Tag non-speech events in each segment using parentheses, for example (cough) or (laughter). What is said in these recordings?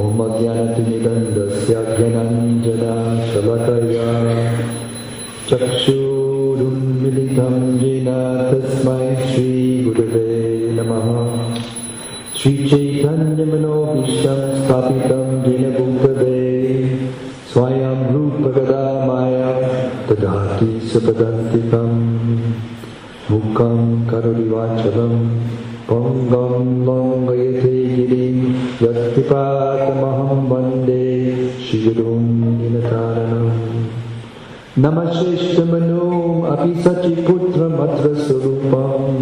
ॐ अज्ञानतिमिदन्दस्य ज्ञानञ्जना शलकया चक्षुरुन्मिलितं येन तस्मै श्रीगुरुवे नमः। श्रीचैतन्यमनोभीष्टं स्थापितं येन भूतवे स्वयं रूपगदा माया लङ्घयते गिरिं यत्कृपातमहं वन्दे श्रीगुरुं दिनतारणम् नमश्रेष्ठमनोम् अपि सचिपुत्रमत्र स्वरूपम्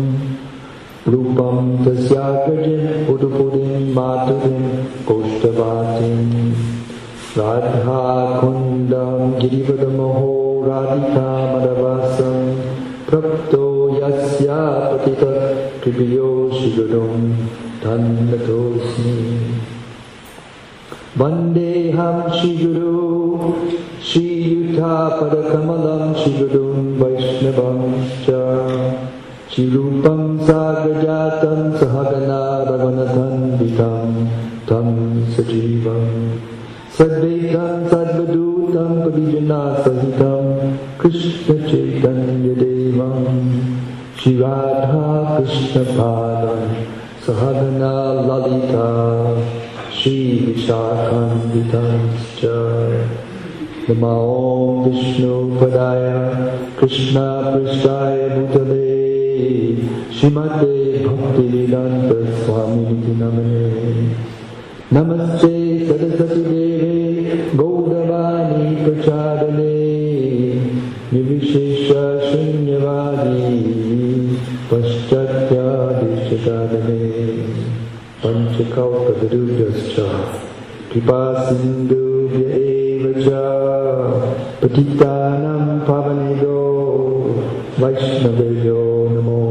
रूपं तस्याग्रजम् उदुपुरीं मातुरीं कोष्ठवातीम् राधाकुन्दं गिरिवदमहो राधिकामरवासं प्रप्तो यस्या पतित कृपयो शिगुरुं धन्नतोऽस्मि वन्देऽहं श्रीगुरु श्रीयुतापदकमलं श्रीगुरुं वैष्णवं च। श्रीरूपं सागजातं सहगना रवनधन्वितं तं सजीवम् सद्वैतं सद्वदूतं श्रीराधा कृष्णपादं सहगना ललिता श्रीविशाखान्वितंश्च। नमो ॐ विष्णुपदाय कृष्णपृष्ठाय भूतले श्रीमते भक्तिवेदान्तस्वामिनिति नमने नमस्ते सरस्वती देवे गौरवाणी प्रचारणे, निर्विशेष शून्यवादी पश्चात्यादिष्टसाधने पञ्चकौपदरुभ्यश्च कृपा सिन्धुभ्य एव च पतितानां पावनेभ्यो वैष्णवेभ्यो नमो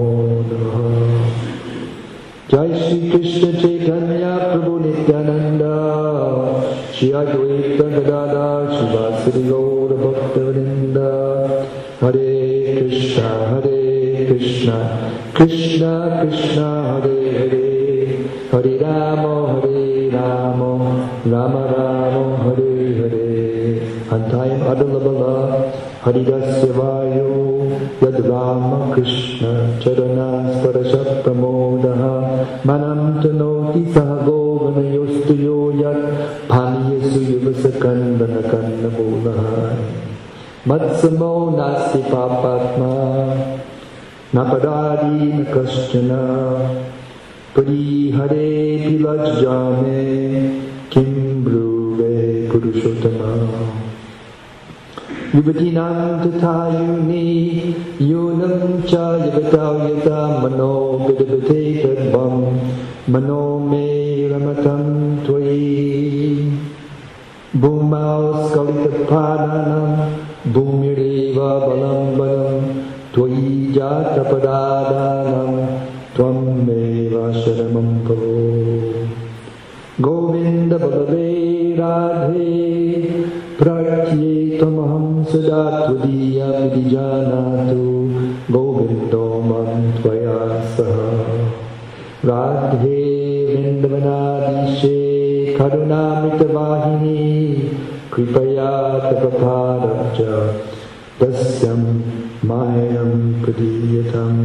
नमः। जय श्री कृष्ण चैतन्य प्रभु नित्यानंद श्री अद्वैत गदाधर शिवासुरी गौर भक्तवृंद हरे कृष्ण हरे कृष्ण कृष्ण कृष्ण हरे हरे हरे राम हरे राम राम राम हरे हरे अध्यायम् अदलबल हरिदस्य वायो यद् रामकृष्ण चरणास्परशप्रमोदः मनं तनोति सह गोगणयोस्तु यो यत् भानीयसु युवसकन्दनकन्दमूलः मत्समो नास्ति पापात्मा न पदादि न परिहरेऽपि लज्जा मे किं ब्रूवे पुरुषोत्तमा युवतीनां तथा यूनि यूनं च यथा मनो तद्वं मनो मे रमतं त्वयि भूमौ स्खलितपादानं भूमिरेव बलं बलं त्वयि जातपदादानं त्वमेव शरणं भवो गोविन्द बलवे राधे प्रत्येतमहं सदा त्वदीयमिति जानातु। गोविन्दो मम त्वया सह। राधे वृन्दवनादिशे करुणामितवाहिनी कृपया तपपारब्ज तस्यं Mayam Pradiyatam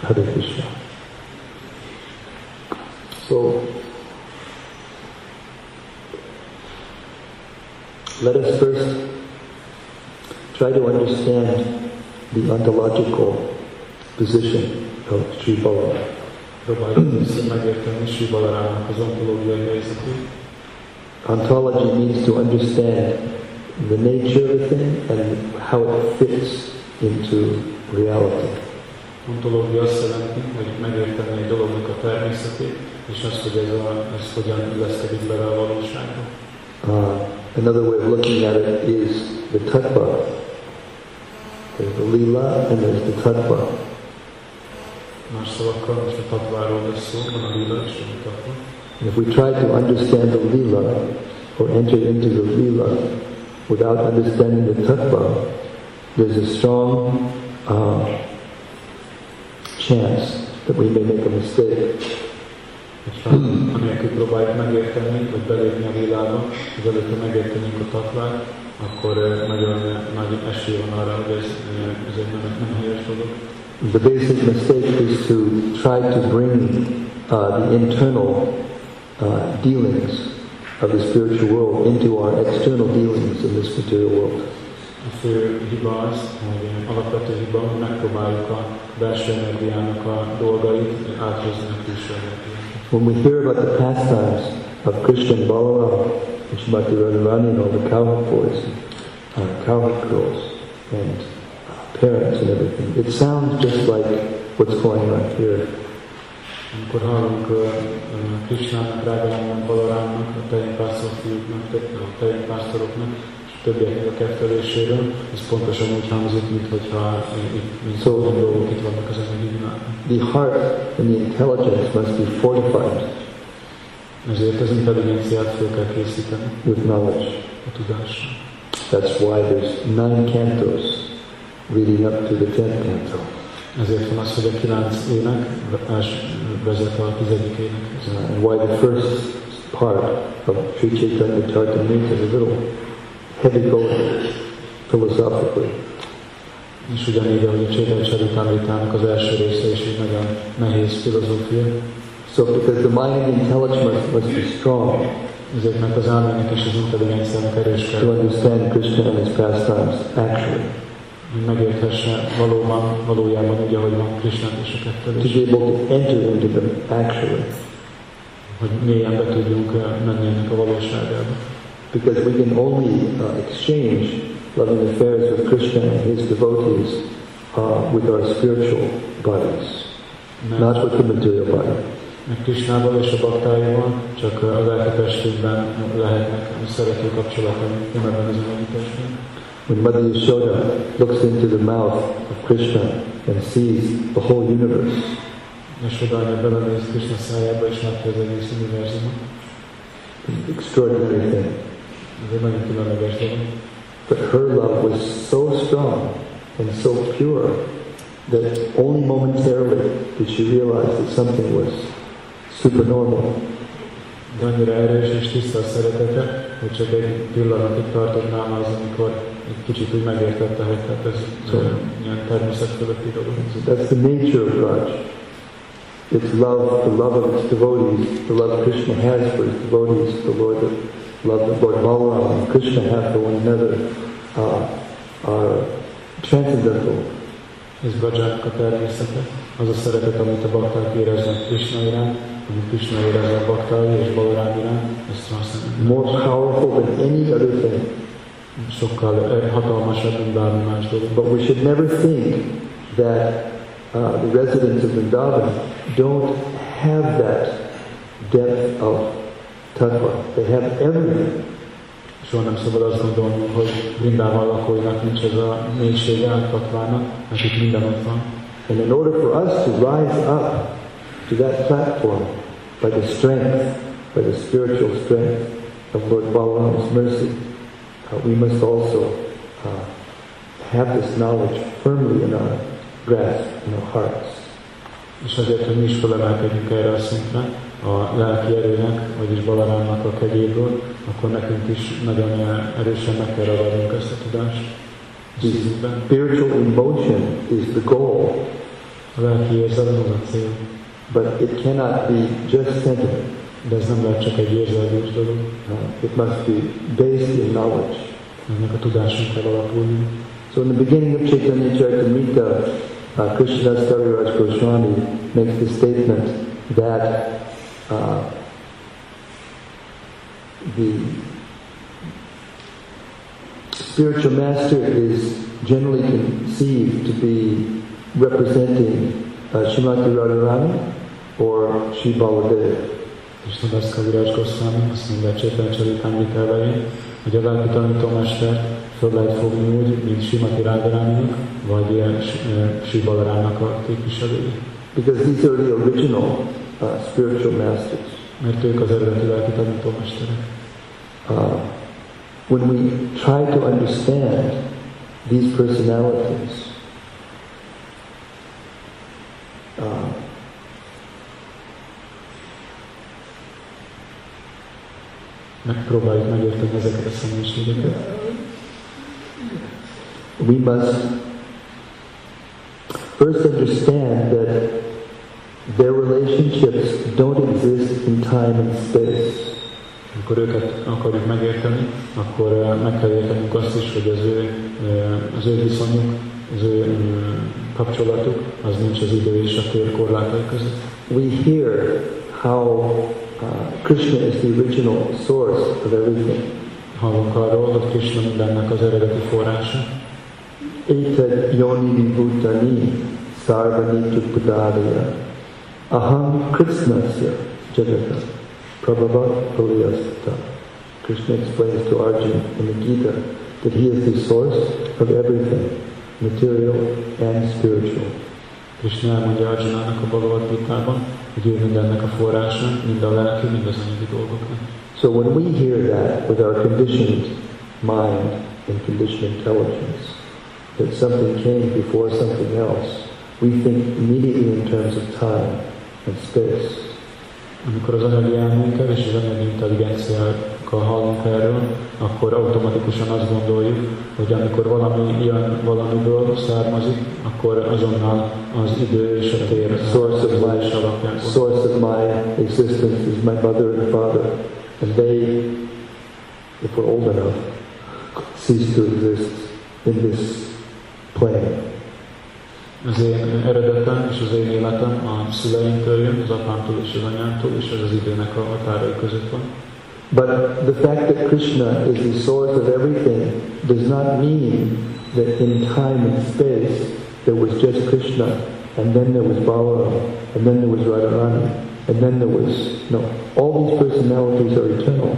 Hare Krishna. So, let us first try to understand the ontological position of Sri Balaram. Ontology means to understand the nature of a thing and how it fits into reality. Ontológia azt jelenti, hogy megérteni egy dolognak a természetét, és azt, hogy ez, a, ez hogyan illeszkedik bele a valóságba. Uh, another way of looking at it is the tattva. There's the lila and there's the tattva. Más szavakkal, most a tatváról lesz szó, van a lila és a tatva. If we try to understand the lila or enter into the lila without understanding the tattva, there's a strong uh, chance that we may make a mistake. Hogyha próbáljuk megérteni, vagy belépni a világba, hogy előtte megértenünk a tatvát, akkor eh, nagyon nagy esély van arra, hogy ez, ez egy nem, nem helyes dolog. The basic mistake is to try to bring uh, the internal uh, dealings of the spiritual world into our external dealings in this material world. A fő hiba az, hogy alapvető hiba, hogy megpróbáljuk a belső energiának a dolgait áthozni a külső. When we hear about the pastimes of Krishna and Balaram, and Srimati Radharani and all the cowherd boys, uh, cowherd girls, and parents and everything, it sounds just like what's going on here. Amikor hallunk uh, uh, Krishnának, Rágának, Balarámnak, a fiúknak, a többieknek a ketteléséről, ez pontosan úgy hangzik, mintha itt, mint szó dolgok itt vannak az energiában. The heart and the intelligence must be fortified Ezért az intelligenciát kell készíteni with knowledge. a tudással. That's why there's nine cantos leading up to the tenth canto. Ezért van az, hogy a kilenc ének vezet a tizedik. Uh, and why the first part of Sri Chaitanya Charitamrita is a little heavy philosophically. És ugyanígy, ahogy a Csétel Csaritámritának az első része is egy nagyon nehéz filozófia, So because the mind and intelligence must, be strong ezért mert az álmének és az intelligenciának erős to kell, understand Krishna and his pastimes actually. hogy megérthesse valóban, valójában úgy, ahogy van Krisnát és a To kettelés, be able to enter into them actually. hogy mélyen be tudjunk eh, menni ennek a valóságába. Because we can only uh, exchange loving affairs with Krishna and his devotees uh, with our spiritual bodies, not with the material body. mert Krisnával és a baktáival csak a lehetnek szerető kapcsolataink, nem ebben az. When Mother Yashoda looks into the mouth of Krishna and sees the whole universe, És oda anya belenéz Krishna szájába, és az univerzumot. extraordinary thing. But her love was so strong and so pure that only momentarily did she realize that something was supernormal. De annyira erős és tiszta a szeretete, hogy csak egy pillanatig tartott nála az, amikor egy kicsit úgy megértette, hogy tehát ez ilyen természet fölötti dolog. That's the nature of Vraj. It's love, the love of its devotees, the love Krishna has for his devotees, the Lord, love that Lord Balaram and Krishna have for one another uh, are transcendental. Ez a természete, az a szeretet, amit a bakták éreznek Krishna iránt, amit Krishna érez a baktái és Balarám iránt, ez transzcendentális. more powerful than any other thing. Sokkal eh, hatalmasabb, mint bármi más dolog. But we should never think that uh, the residents of Vrindavan don't have that depth of They have everything. Soha nem szabad azt gondolni, hogy lakóinak nincs ez a mélysége mert itt minden ott van. And in order for us to rise up to that platform by the strength, by the spiritual strength of Lord Balaram's mercy, uh, we must also uh, have this knowledge firmly in our grasp, in our hearts. És azért, hogy mi is felemelkedjünk erre a szintre, a lelki erőnek, vagyis Balarámnak a kegyéből, akkor nekünk is nagyon erősen meg kell ragadnunk ezt a tudást. Spiritual emotion is the goal, A lelki érzelem az a cél, but it cannot be just sentiment. de ez nem lehet csak egy érzelműs dolog, it must be based in knowledge. ennek a tudáson kell alapulni. So in the beginning of Chaitanya Charitamrita, uh, Krishnadas Kaviraj Goswami makes the statement that uh, the spiritual master is generally conceived to be representing uh, Shrimati Radharani or Sri Baladev. És Nadaszka Virás Goszvámi azt mondja a Csétlen Csaritámrik elején, hogy a lelki tanítómester föl lehet fogni úgy, mint Simati Rágaráminak, vagy Sri Balarámnak a képviselői. Because these are the original uh, spiritual masters. Az eredeti lelki tanítómesterek. Uh, when we try to understand these personalities, uh, megpróbáljuk megérteni ezeket a személyiségeket. We must first understand that their relationships don't exist in time and space. Amikor őket akarjuk megérteni, akkor eh, meg kell értenünk azt is, hogy az ő, eh, az ő viszonyuk, az ő eh, kapcsolatuk, az nincs az idő és a tér korlátai között. We hear how uh, Krishna is the original source of everything. Hallunk arról, hogy Krishna mindennek az eredeti forrása. Etad yoni bhutani sarvani pudadaya aham krishnasya jagata prabhavat paliyastata. Krishna explains to Arjuna in the Gita that he is the source of everything, material and spiritual. Krishna elmondja Arjunának a Bhagavad Gita-ban, hogy ő mindennek a forrása, mind a lelki, mind az anyagi dolgoknak. So when we hear that with our conditioned mind and conditioned intelligence, that something came before something else, we think immediately in terms of time and space. Amikor az anyagi elménkkel és az anyagi intelligenciákkal hallunk erről, akkor automatikusan azt gondoljuk, hogy amikor valami jön valamiből származik, akkor azonnal az idő és a tér Source of my, alapján. source of my existence is my mother and father, and they, if we're old enough, cease to exist in this plane. Az én eredetem és az én életem a szüleimtől jön, az apámtól és az anyámtól, és ez az időnek a határai között van. But the fact that Krishna is the source of everything does not mean that in time and space there was just Krishna, and then there was Balaram, and then there was Radharani, and then there was no. All these personalities are eternal.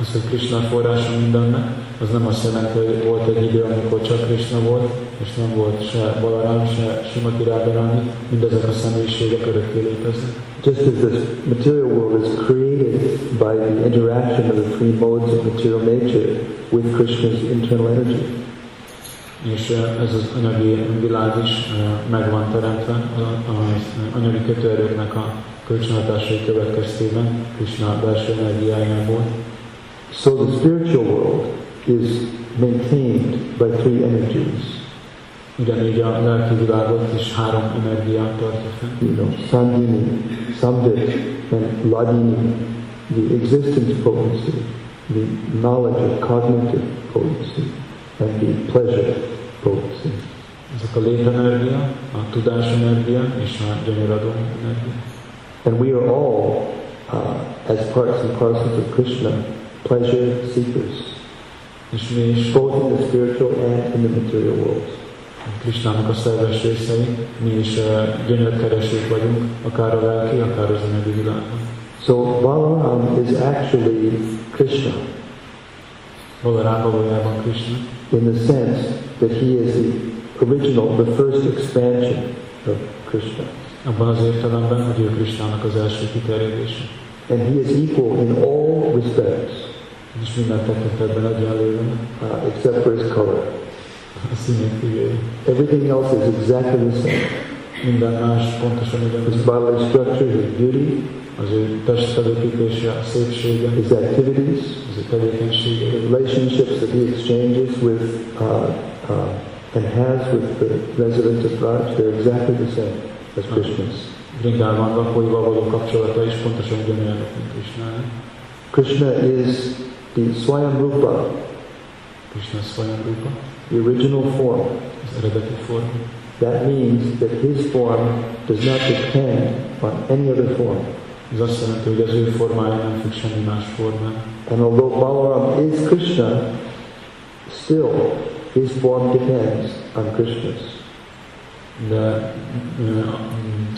Az, hogy Krishna forrása mindennek, az nem azt jelenti, hogy volt egy idő, amikor csak Krishna volt, és nem volt se Balaram, se Simati Radharani, mindezek a személyiségek örökké léteznek. Just as this material world is created by the interaction of the three modes of material nature with Krishna's internal energy. És eh, ez az anyagi világ is eh, meg van teremtve az anyagi kötőerőknek a kölcsönhatásai következtében, Krishna belső energiájából. So the spiritual world is maintained by three energies. Ugyanígy a lelki világot is három energiát tartja fenn. You know, Sandhini, Samvit, and Hladini, the existence potency, the knowledge of cognitive potency, and the pleasure potency. Ezek a létenergia, a tudásenergia és a gyönyöradó energia. And we are all, uh, as parts and parcels of Krishna, pleasure seekers, És both in the spiritual and in the material world. Krisnának a szerves részei, mi is eh, gyönyörkeresők vagyunk, akár a lelki, akár az anyagi világban. So Balaram is actually Krishna Balarám valójában Krishna, in the sense that he is the original, the first expansion of Krishna. abban az értelemben, hogy ő az első kiterjedése. And he is equal in all respects, És minden tekintetben egyenlő van, uh, except for his color. kívül. Everything else is exactly the same. Minden más pontosan His bodily structure, his beauty, Az ő testfelépítése, a szépsége, his activities, az ő tevékenysége, the relationships that he exchanges with uh, uh, and has with the residents of Vraj, they're exactly the same as Krishna's. Brindában lakóival való kapcsolata is pontosan ugyanolyanok, mint Krisnának. Krishna is the Swayamrupa, Krishna Swayamrupa, the original form. forma. That means that his form does not depend on any other form. Ez azt jelenti, hogy az ő formája nem függ semmi más formán. And although Balaram is Krishna, still his form depends on Krishna's. De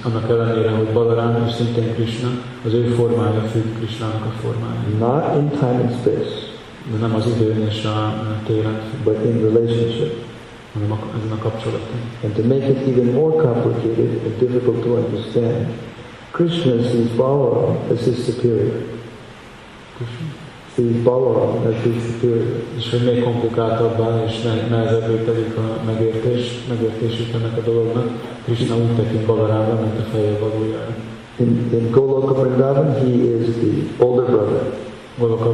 annak ellenére, hogy Balarám is szintén Krishna, az ő formája függ Krishnának a formája. Not in time and space, De nem az időn és a téren but in relationship. hanem a, ezen a kapcsolaton. And to make it even more complicated and difficult to understand, Krishna sees Balaram as his superior. Sees Balaram his. És hogy még komplikáltabbá és nehezebbé tegyük a megértés, megértését ennek a dolognak, Krishna úgy tekint Balarámra, mint a feje valójára. In, in Goloka Vrindavan, he is the older brother. Valóka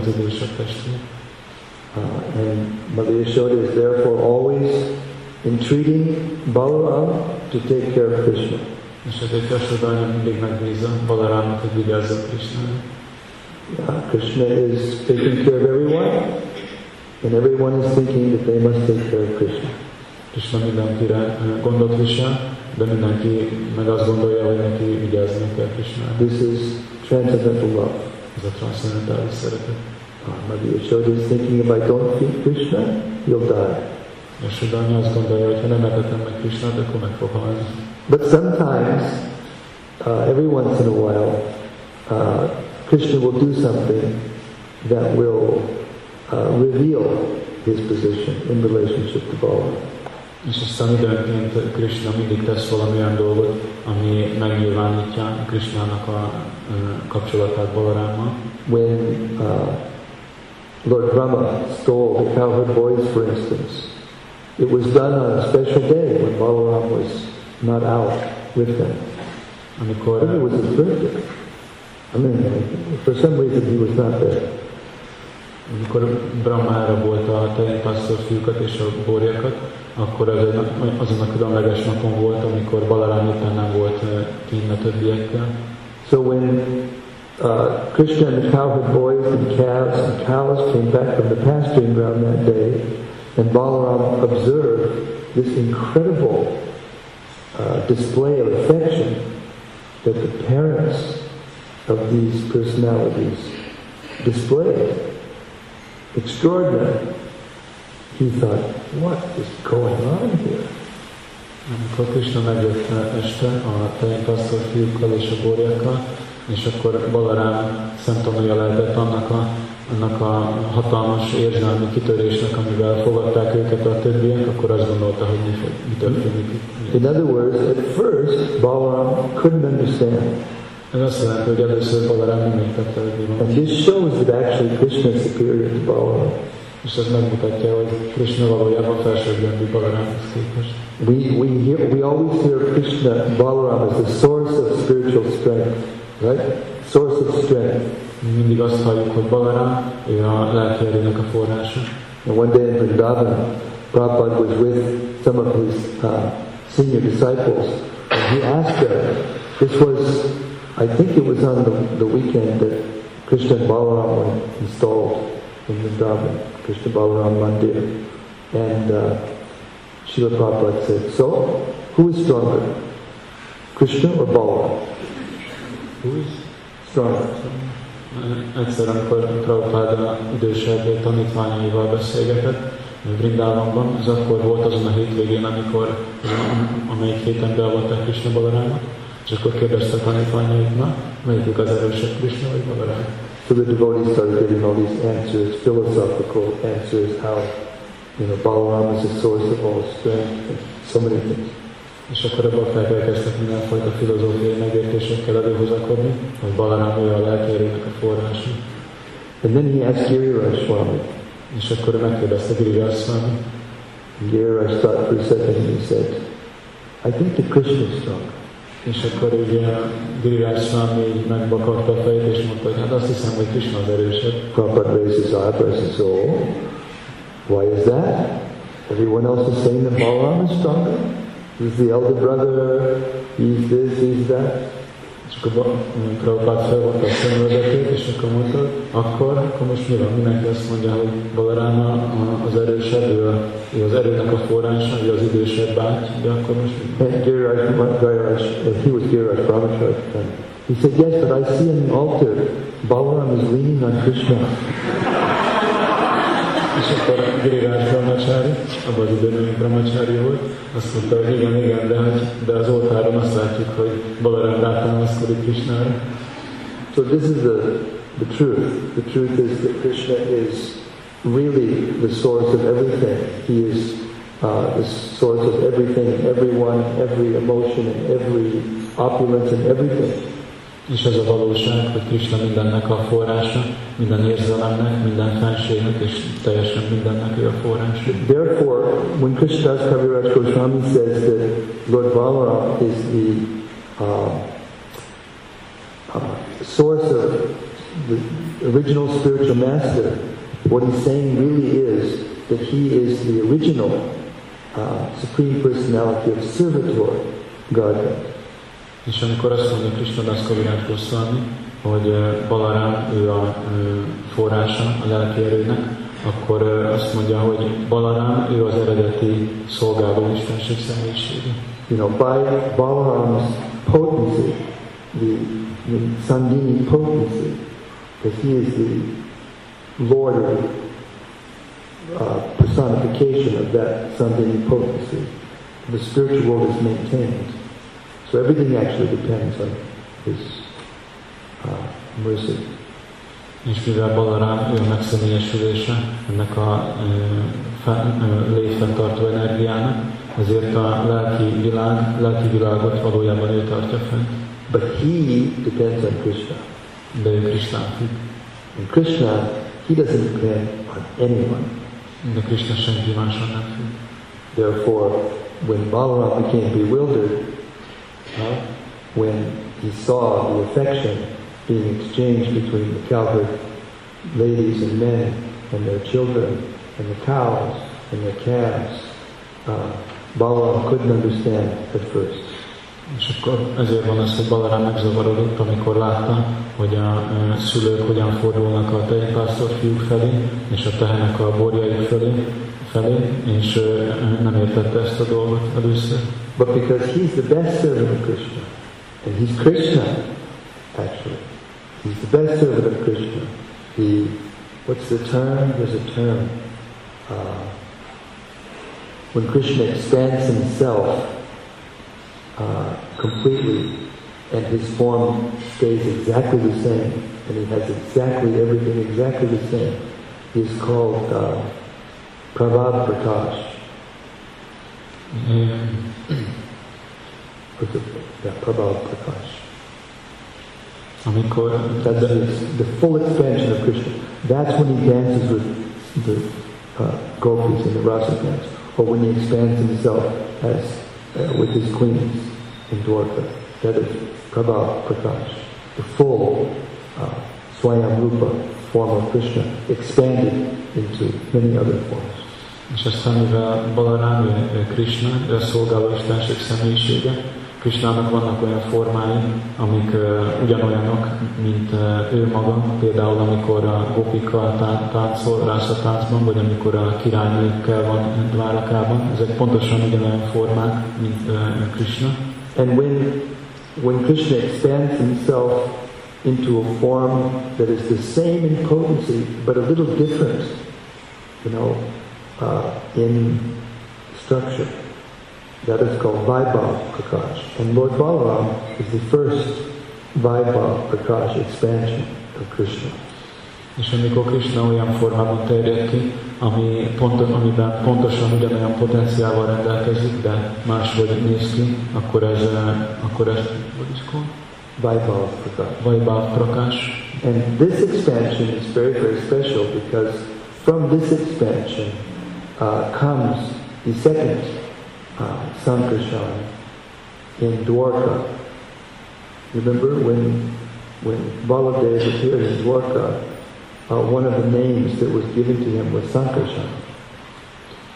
az idősebb testvér. Uh, and Mother Yashoda is therefore always entreating Balaram to take care of Krishna. És ezért Yashoda mindig megbízza Balarámnak, hogy vigyázzon Krishnára. Uh, Krishna is taking care of everyone, and everyone is thinking that they must take care of Krishna. Krishna mindenkire gondot visel, de mindenki meg azt gondolja, hogy neki vigyázni kell Krishnára. This is transcendental love. Ez a transzcendentális szeretet. Uh, Yashoda is thinking if I don't feed Krishna, he'll die. Yashoda anya azt gondolja, hogy ha nem etetem meg Krishnát, akkor meg fog halni. But sometimes, uh, every once in a while, uh, Krishna will do something that will uh, reveal his position in relationship to Balaram. És aztán időnként Krishna mindig tesz valamilyen dolgot, ami megnyilvánítja Krishnának a ö, kapcsolatát Balarámmal. When uh, Lord Brahma stole the cowherd boys, for instance, it was done on a special day when Balaram was not out with them. Think it was his birthday. I mean, for some reason he was not there. amikor a és a borjakat, akkor egy, azon a különleges napon volt, amikor nem volt kint a többiekkel. So when uh, Krishna and the cowherd boys and calves and cows came back from the pasturing ground that day, and Balaram observed this incredible uh, display of affection that the parents of these personalities displayed, extraordinary. He thought, what is going on here? Amikor Krishna megjött este a tejnpásztor fiúkkal és a borjakkal, és akkor Balarám szemtanúja lehetett annak a, annak a hatalmas érzelmi kitörésnek, amivel fogadták őket a többiek, akkor azt gondolta, hogy mi, mi történik. In other words, at first, Balaram couldn't understand. Ez azt jelenti, hogy először Balarám nem értette, hogy mi van. And this shows that actually Krishna is superior to Balaram. És ez megmutatja, hogy Krishna valójában felsőbbrendű Balarámhoz képest. We, we, hear, we always hear Krishna, Balaram as the source of spiritual strength, right? Source of strength. Mi mindig azt halljuk, hogy Balarám, ő a lelki erőnek a forrása. And one day in Vrindavan, Prabhupada was with some of his uh, senior disciples, and he asked them, this was, I think it was on the, the weekend that Krishna Balaram installed in Vrindavan, Krishna Balaram Mandir. And uh, Srila Prabhupada said, so, who is stronger, Krishna or Balaram? Who is? Stronger. Egyszer, amikor Prabhupáda idősebb tanítványaival beszélgetett, Vrindávamban, ez akkor volt azon a hétvégén, amikor, amelyik héten beavatták Krishna Balarámot, és akkor kérdezte a tanítványait, na, melyikük az erősebb Krishna vagy? So the devotees started getting all these answers, philosophical answers, how, you know, Balaram is the source of all strength, and so many things. És akkor a bakták elkezdtek mindenfajta filozófiai megértésekkel előhozakodni, hogy Balarám ő a lelki erőnek a forrása. And then he asked Giriraj Swami. És akkor megkérdezte Giriraj Swami, Giriraj thought for a second and he said, I think that Krishna is strong. És akkor ugye Giriraj Swami így a fejét, és mondta, hogy hát azt hiszem, hogy Krishna az erősebb. Prabhupada eyebrows and why is that? Everyone else is saying that Balaram is stronger. He's the elder brother, he's this, he's that. És akkor Prabhupád felvonta a szemvezetét, és akkor mondta, akkor, akkor most mi van? Mindenki azt mondja, hogy Balarám a- az erősebb, ő, ő az erőnek a forrása, ő az idősebb báty, de akkor most mi? Giriraj, uh, he was the time. He said, yes, but I see the altar, Balaram is leaning on Krishna. So this is the, the truth. The truth is that Krishna is really the source of everything. He is uh, the source of everything, everyone, every emotion, and every opulence, and everything. És ez a valóság, hogy Krishna mindennek a forrása, minden érzelemnek, minden és teljesen mindennek ő a forrás. Therefore, when Krishnadas Kaviraj Goswami says that Lord Balaram is the uh, uh, source of the original spiritual master, what he's saying really is that he is the original uh, Supreme Personality of Servitor Godhead. És amikor azt mondja Krishna Das Kavirát Goswami, hogy Balarám ő a forrása a lelki erőnek, akkor azt mondja, hogy Balarám ő az eredeti szolgáló istenség személyisége. You know, by Balaram's potency, the, the Sandini potency, that he is the Lord of uh, personification of that Sandini potency. The spiritual world is maintained. So everything actually depends on his uh, mercy. És mivel Balarám ő a megszemélyesülése ennek a létfenntartó energiának, ezért a lelki világ, lelki világot valójában ő tartja fent. But he depends on Krishna. De ő Krishnán függ. And Krishna, he doesn't depend on anyone. De Krishna senki máson nem függ. Therefore, when Balaram became bewildered, when he saw the affection being exchanged between the cowherd ladies and men and their children and the cows and their calves, uh, Balaram couldn't understand at first. És akkor ezért van az, hogy Balarám megzavarodott, amikor látta, hogy a e, szülők hogyan fordulnak a tejpásztor fiúk felé, és a tehenek a borjaik felé, felé és nem értette ezt a dolgot először. But because he's the best servant of Krishna, and he's Krishna, actually, he's the best servant of Krishna. He, what's the term? There's a term. Uh, when Krishna expands himself uh, completely, and his form stays exactly the same, and he has exactly everything exactly the same, he's called uh, Prabhav Prakash. Yeah, Prabhav Prakash. Amikor That's the, the full expansion of Krishna. That's when he dances with the uh, gopis and the rasa dance, or when he expands himself as uh, with his queens in Dwarka. That is Prabhav Prakash, the full uh, Swayam Rupa form of Krishna, expanded into many other forms. És aztán mivel Balarám, ő Krishna, ő a szolgáló istenség személyisége, Krishnának vannak olyan formái, amik uh, ugyanolyanok, mint uh, ő maga, például amikor a gopikkal tá- táncol rászatáncban, vagy amikor a királynőkkel van Dvárakában, ezek pontosan ugyanolyan formák, mint uh, Krishna. And when, when Krishna expands himself into a form that is the same in potency, but a little different, you know, uh, in structure, that is called Vaibhav Prakash. And Lord Balaram is the first Vaibhav Prakash expansion of Krishna. És amikor Krishna olyan formában terjed ki, ami pontos, amiben pontosan ugyanolyan potenciával rendelkezik, de máshogy néz ki, akkor ez, eh, akkor ez, what is called? Vaibhav Prakash. Vaibhav Prakash. And this expansion is very, very special because from this expansion uh, comes the second uh, Sankarshan in Dwarka. Remember when when Baladev appeared in Dwarka, uh, one of the names that was given to him was Sankarshan.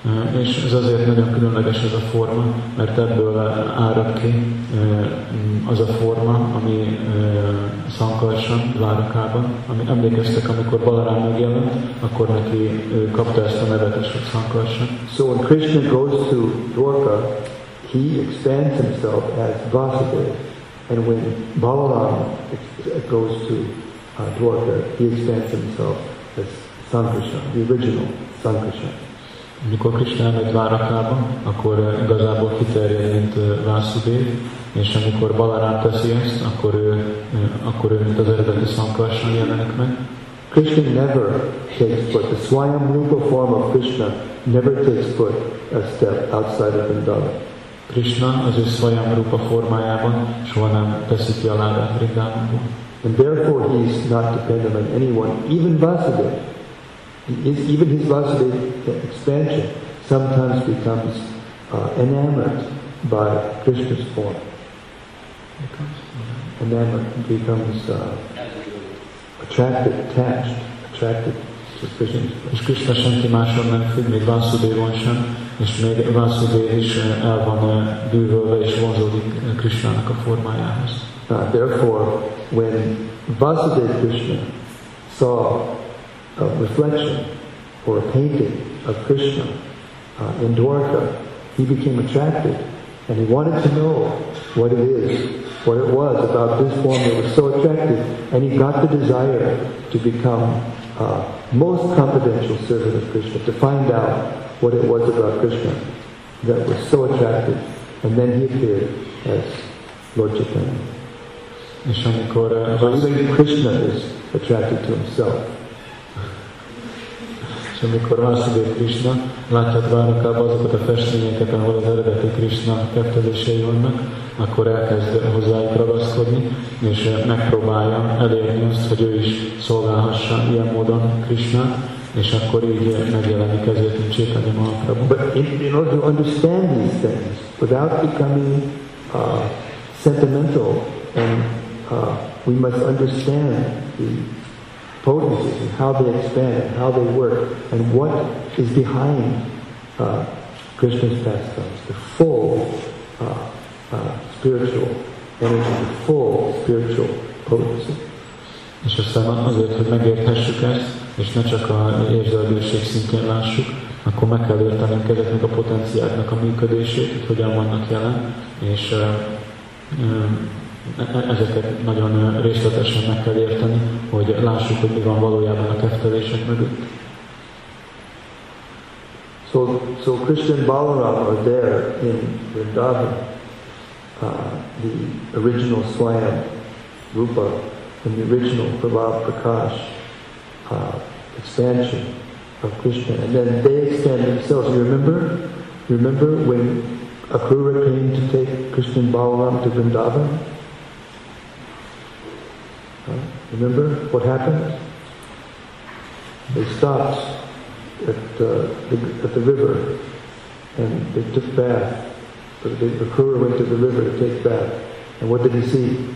Eh, És ez azért nagyon különleges ez a forma, mert ebből árad ki eh, az a forma, ami Sankarsan, Várakában, ami emlékeztek, amikor Balarám megjelent, akkor neki kapta ezt a nevet is, hogy Sankarsan. So when Krishna goes to Dwarka, he expands himself as Vasudeva. And when Balaram goes to uh, Dwarka, he expands himself as Sankarshan, the original Sankarshan. Mikor Krishna elmegy Várakába, akkor eh, igazából kiterjed, mint eh, Vászudév, és amikor Balarám teszi ezt, akkor ő, eh, akkor ő mint az eredeti Sankarsan jelenik meg. Krishna never takes foot. The Swayam Rupa form of Krishna never takes foot a step outside of Vrindavan. Krishna az ő Swayam Rupa formájában soha nem teszi ki a lábát Vrindavanból. And therefore he is not dependent on anyone, even Vasudeva. Even his Vasudeva expansion sometimes becomes uh, enamored by Krishna's form. Enamored becomes uh, attracted, attached, attracted to Krishna. És Krishna senki máson nem függ, még Vásudévon sem, és még Vásudév is el van bűvölve és vonzódik Krishnának a formájához. Uh, therefore, when Vasudeva Krishna saw a reflection or a painting of Krishna uh, in Dwarka, he became attracted and he wanted to know what it is, what it was about this form that was so attractive, and he got the desire to become uh, most confidential servant of Krishna, to find out what it was about Krishna that was so attractive, and then he appeared as Lord Chaitanya. Eh, So even Krishna is attracted to himself. És amikor Vásudév Krishna látja Dvárakában azokat a festményeket, ahol az eredeti Krishna kettelései vannak, akkor elkezd hozzájuk ragaszkodni, és megpróbálja elérni azt, hogy ő is szolgálhassa ilyen módon Krishnát, és akkor így megjelenik ezért, mint Chaitanya Mahaprabhu. But in, in order to understand these things, without becoming uh, sentimental, and uh, we must understand the potencies and how they expand and how they work and what is behind uh, Krishna's pastimes, the full uh, uh, spiritual energy, the full spiritual potency. És aztán azért, hogy megérthessük ezt, és ne csak a érzelgőség szintjén lássuk, akkor meg kell értenünk ezeknek a potenciáknak a működését, hogy hogyan vannak jelen, és e- ezeket nagyon részletesen meg kell érteni, hogy lássuk, hogy mi van valójában a mögött. So, so Krishna Balaram are there in Vrindavan, uh, the original Swayam Rupa, and the original Prabhav Prakash uh, expansion of Krishna. And then they expand themselves. You remember? Remember when Akrura came to take Krishna Balaram to Vrindavan? Huh? Remember what happened? They stopped at, uh, the, at the river and they took bath. The, the Akrura went to the river to take bath. And what did he see?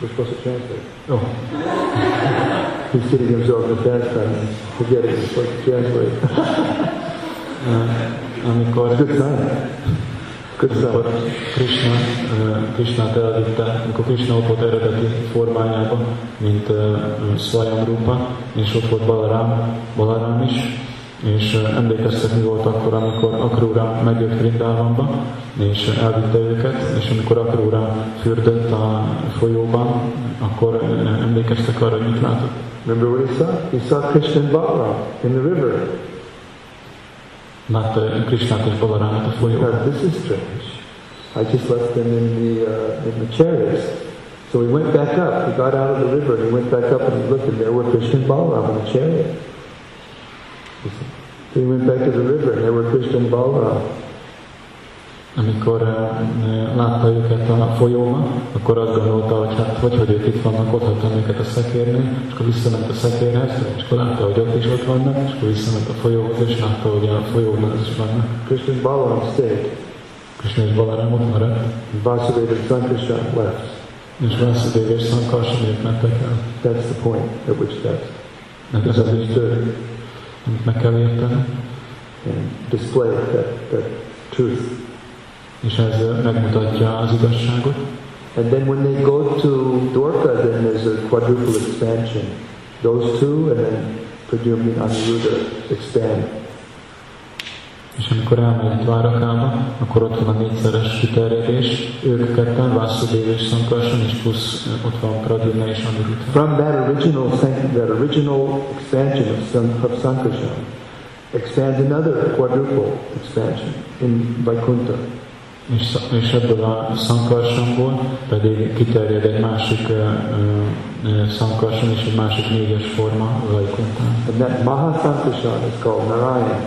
We're supposed to translate. Ó, He's sitting himself in the pastime and forgetting he's supposed to translate. ö, amikor Good sign. Amikor sign. Krishna, Krishnát elvitte, amikor Krishna ott volt eredeti formájában, mint Swayam Rupa, és ott volt Balaram, Balaram is, és emlékeztek, mi volt akkor, amikor Akrura megjött Vrindavanba, és elvitte őket, és amikor Akrura fürdött a folyóban, akkor emlékeztek arra, hogy mit látott. Remember what he saw? He saw Krishna and Balaram in the river. Látta Krishnát és Balarámot a folyóban. Now, this is strange. I just left them in the, uh, in the chariots. So we went back up. We got out of the river and he went back up and he looked and there were Krishna and Balaram in the chariot. So he went back to the river and there were Krishna and Balaram. Amikor uh, látta őket a folyóban, akkor azt gondolta, hogy hát hogy, hogy ők itt vannak, ott hagytam őket a szekérnél, és akkor visszament a szekérhez, és akkor látta, hogy ott is ott vannak, és akkor visszament a folyóhoz, és látta, hogy a folyóban is vannak. Krishna Balaram stayed. Krishna és Balarám ott maradt, Vasudeva and Sankarshan left. és Vászidév és Szankarsan ők mentek el. That's the point at which that's Mert ez az így, understood amit meg kell érteni, and displayed, that, that truth. És ez megmutatja az igazságot. And then when they go to Dwarka, then there's a quadruple expansion. Those two, and then and Aniruddha expand. És amikor elmegy Dvárakába, akkor ott van a négyszeres kiterjedés, ők ketten, Vászudév és Szankarsan, és plusz ott van Pradyumna és Aniruddha. From that original that original expansion of, San- of Sankarshan expands another quadruple expansion in Vaikuntha. És, ebből a Szankarsamból pedig kiterjed egy másik uh, Szankarsan és egy másik négyes forma Vaikuntán. And that Mahasankarshan is called Narayan.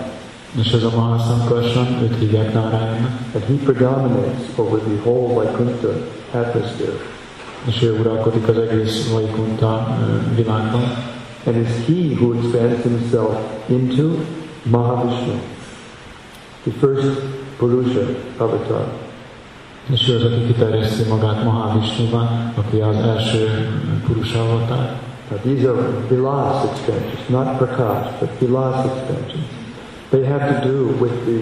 És ez a Mahaszankarsan, őt hívják Nárájánnak, And he predominates over the whole Vaikuntha atmosphere. és ő uralkodik az egész Vaikunta uh, világban. And it's he who expands himself into Mahavishnu, the first Purusha avatar. És ő az, aki kiterjeszti magát Mahavishnuva, aki az első Purusha avatár. Now these are Vilas extensions, not Prakash, but Vilas extensions. They have to do with the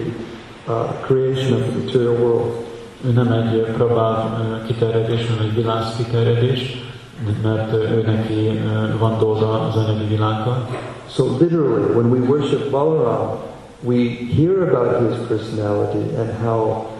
uh, creation of the material world. Ő nem egy Prabhav kiterjedés, hanem egy Vilas kiterjedés, mert ő neki van dolga az anyagi világgal. So literally, when we worship Balaram, we hear about his personality and how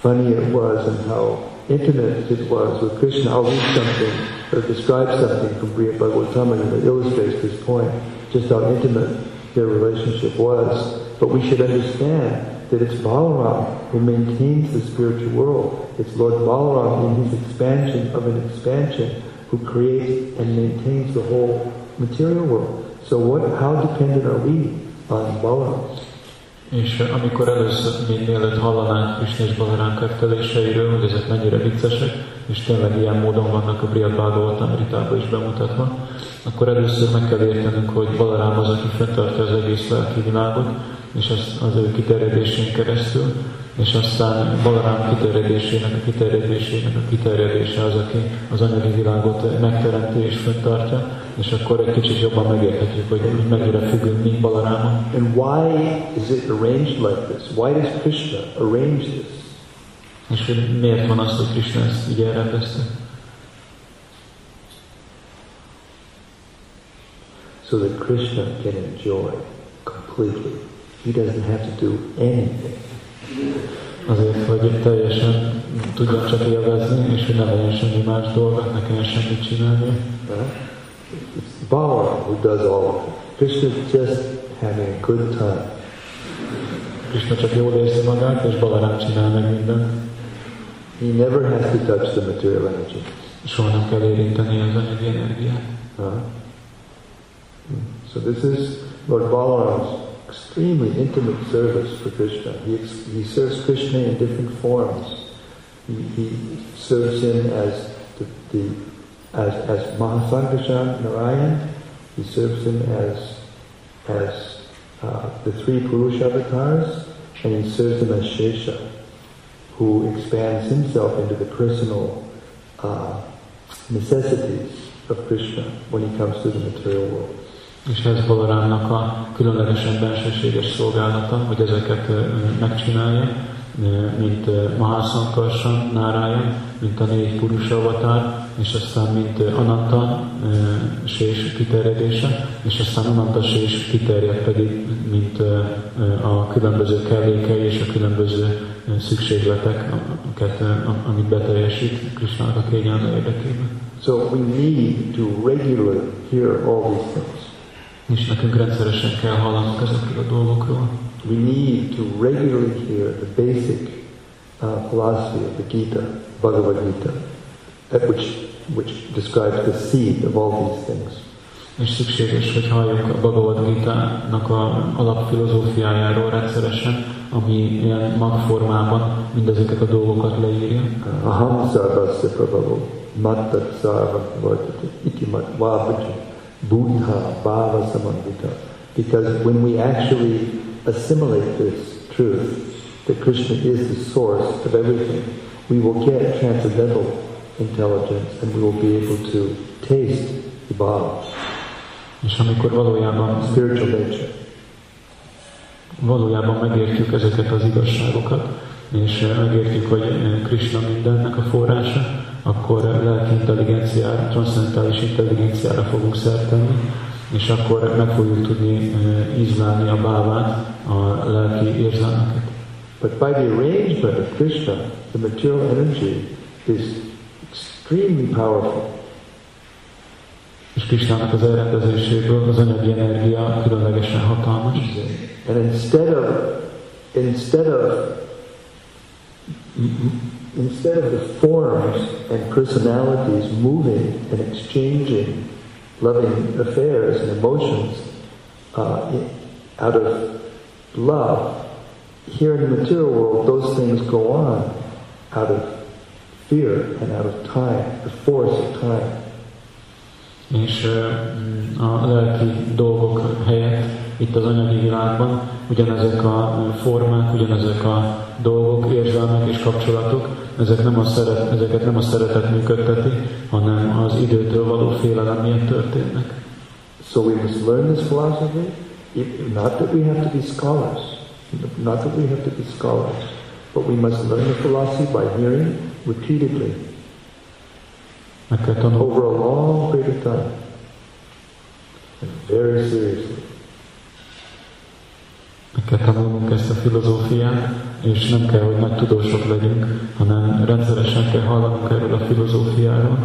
funny it was and how intimate it was with Krishna. I'll read something or describe something from Brihad Bhagavatamrita that illustrates this point, just how intimate their relationship was. But we should understand that it's Balaram who maintains the spiritual world. It's Lord Balaram in his expansion of an expansion who creates and maintains the whole material world. So what, how dependent are we on Balaram? És amikor először, még mielőtt hallanánk Krishna és Balarán köfteléseiről, hogy ezek mennyire viccesek, és tényleg ilyen módon vannak a Briad Bhagavatam Ritában is bemutatva, akkor először meg kell értenünk, hogy Balarám az, aki fenntartja az egész lelki világot, és az, az ő kiterjedésén keresztül, és aztán Balarám kiterjedésének, a kiterjedésének a kiterjedése az, aki az anyagi világot megteremti és fenntartja, és akkor egy kicsit jobban megérthetjük, hogy mennyire függünk mi Balarámon. And why is it arranged like this? Why does Krishna arrange this? És hogy miért van az, hogy Krishna ezt így elrendezte? So that Krishna can enjoy completely. He doesn't have to do anything. Azért, hogy teljesen tudjon csak élvezni, és hogy ne legyen semmi más dolga, ne kelljen semmit csinálni. Right? It's Balaram who does all of it. Just having a good time. Krishna csak jól érzi magát, és Balarám csinál meg mindent. He never has to touch the material energy. Soha nem kell érinteni az anyagi energiát. So this is Lord Balaram's extremely intimate service for Krishna. He, he serves Krishna in different forms. He, he serves him as the, the as, as Mahasankarshan Narayan. He serves him as as uh, the three Purusha avatars, and he serves him as Shesha, who expands himself into the personal uh, necessities of Krishna when he comes to the material world. És ez Balarámnak a különlegesen bensőséges szolgálata, hogy ezeket megcsinálja, mint ö, Mahasankarsan, Nárája, mint a négy Purusha avatár, és aztán mint Ananta sés kiterjedése, és aztán Ananta sés kiterjed pedig, mint a különböző kellékei és a különböző szükségletek, ö, amit beteljesít Krisnának a kényelme érdekében. So we need to regularly hear all these things. És nekünk rendszeresen kell hallanunk ezekről a dolgokról. We need to regularly hear the basic uh, philosophy of the Gita, Bhagavad Gita, which, which describes the seed of all these things. És szükséges, hogy halljunk a Bhagavad Gita-nak a alapfilozófiájáról rendszeresen, ami ilyen magformában mindezeket a dolgokat leírja. Uh, Aham sarvasya prabhavo, mattat sarva vartate, iti mat vabhaja, buddha bhava samandita. Because when we actually assimilate this truth, that Krishna is the source of everything, we will get transcendental intelligence and we will be able to taste the Bhava, És amikor valójában, spiritual nature. valójában megértjük ezeket az igazságokat, és megértjük, hogy Krishna mindennek a forrása, akkor lelki intelligenciára, transzendentális intelligenciára fogunk szert tenni, és akkor meg fogjuk tudni ízlelni a bávát, a lelki érzelmeket. But by the arrangement of Krishna, the material energy is extremely powerful. És Krisnának az elrendezéséből az anyagi energia különlegesen hatalmas. And instead of instead of instead of the forms and personalities moving and exchanging loving affairs and emotions uh, out of love, here in the material world, those things go on out of fear and out of time, the force of time. És a lelki dolgok helyett itt az anyagi világban ugyanezek a formák, ugyanezek a dolgok, érzelmek és kapcsolatok ezek nem a szeret, ezeket nem a szeretet működteti, hanem az időtől való félelem miatt történnek. So we must learn this philosophy, It- not that we have to be scholars, not that we have to be scholars, but we must learn the philosophy by hearing repeatedly over a long period of time and very seriously. Meg kell tanulnunk ezt a filozófiát, és nem kell, hogy nagy tudósok legyünk, hanem rendszeresen kell hallanunk erről a filozófiáról,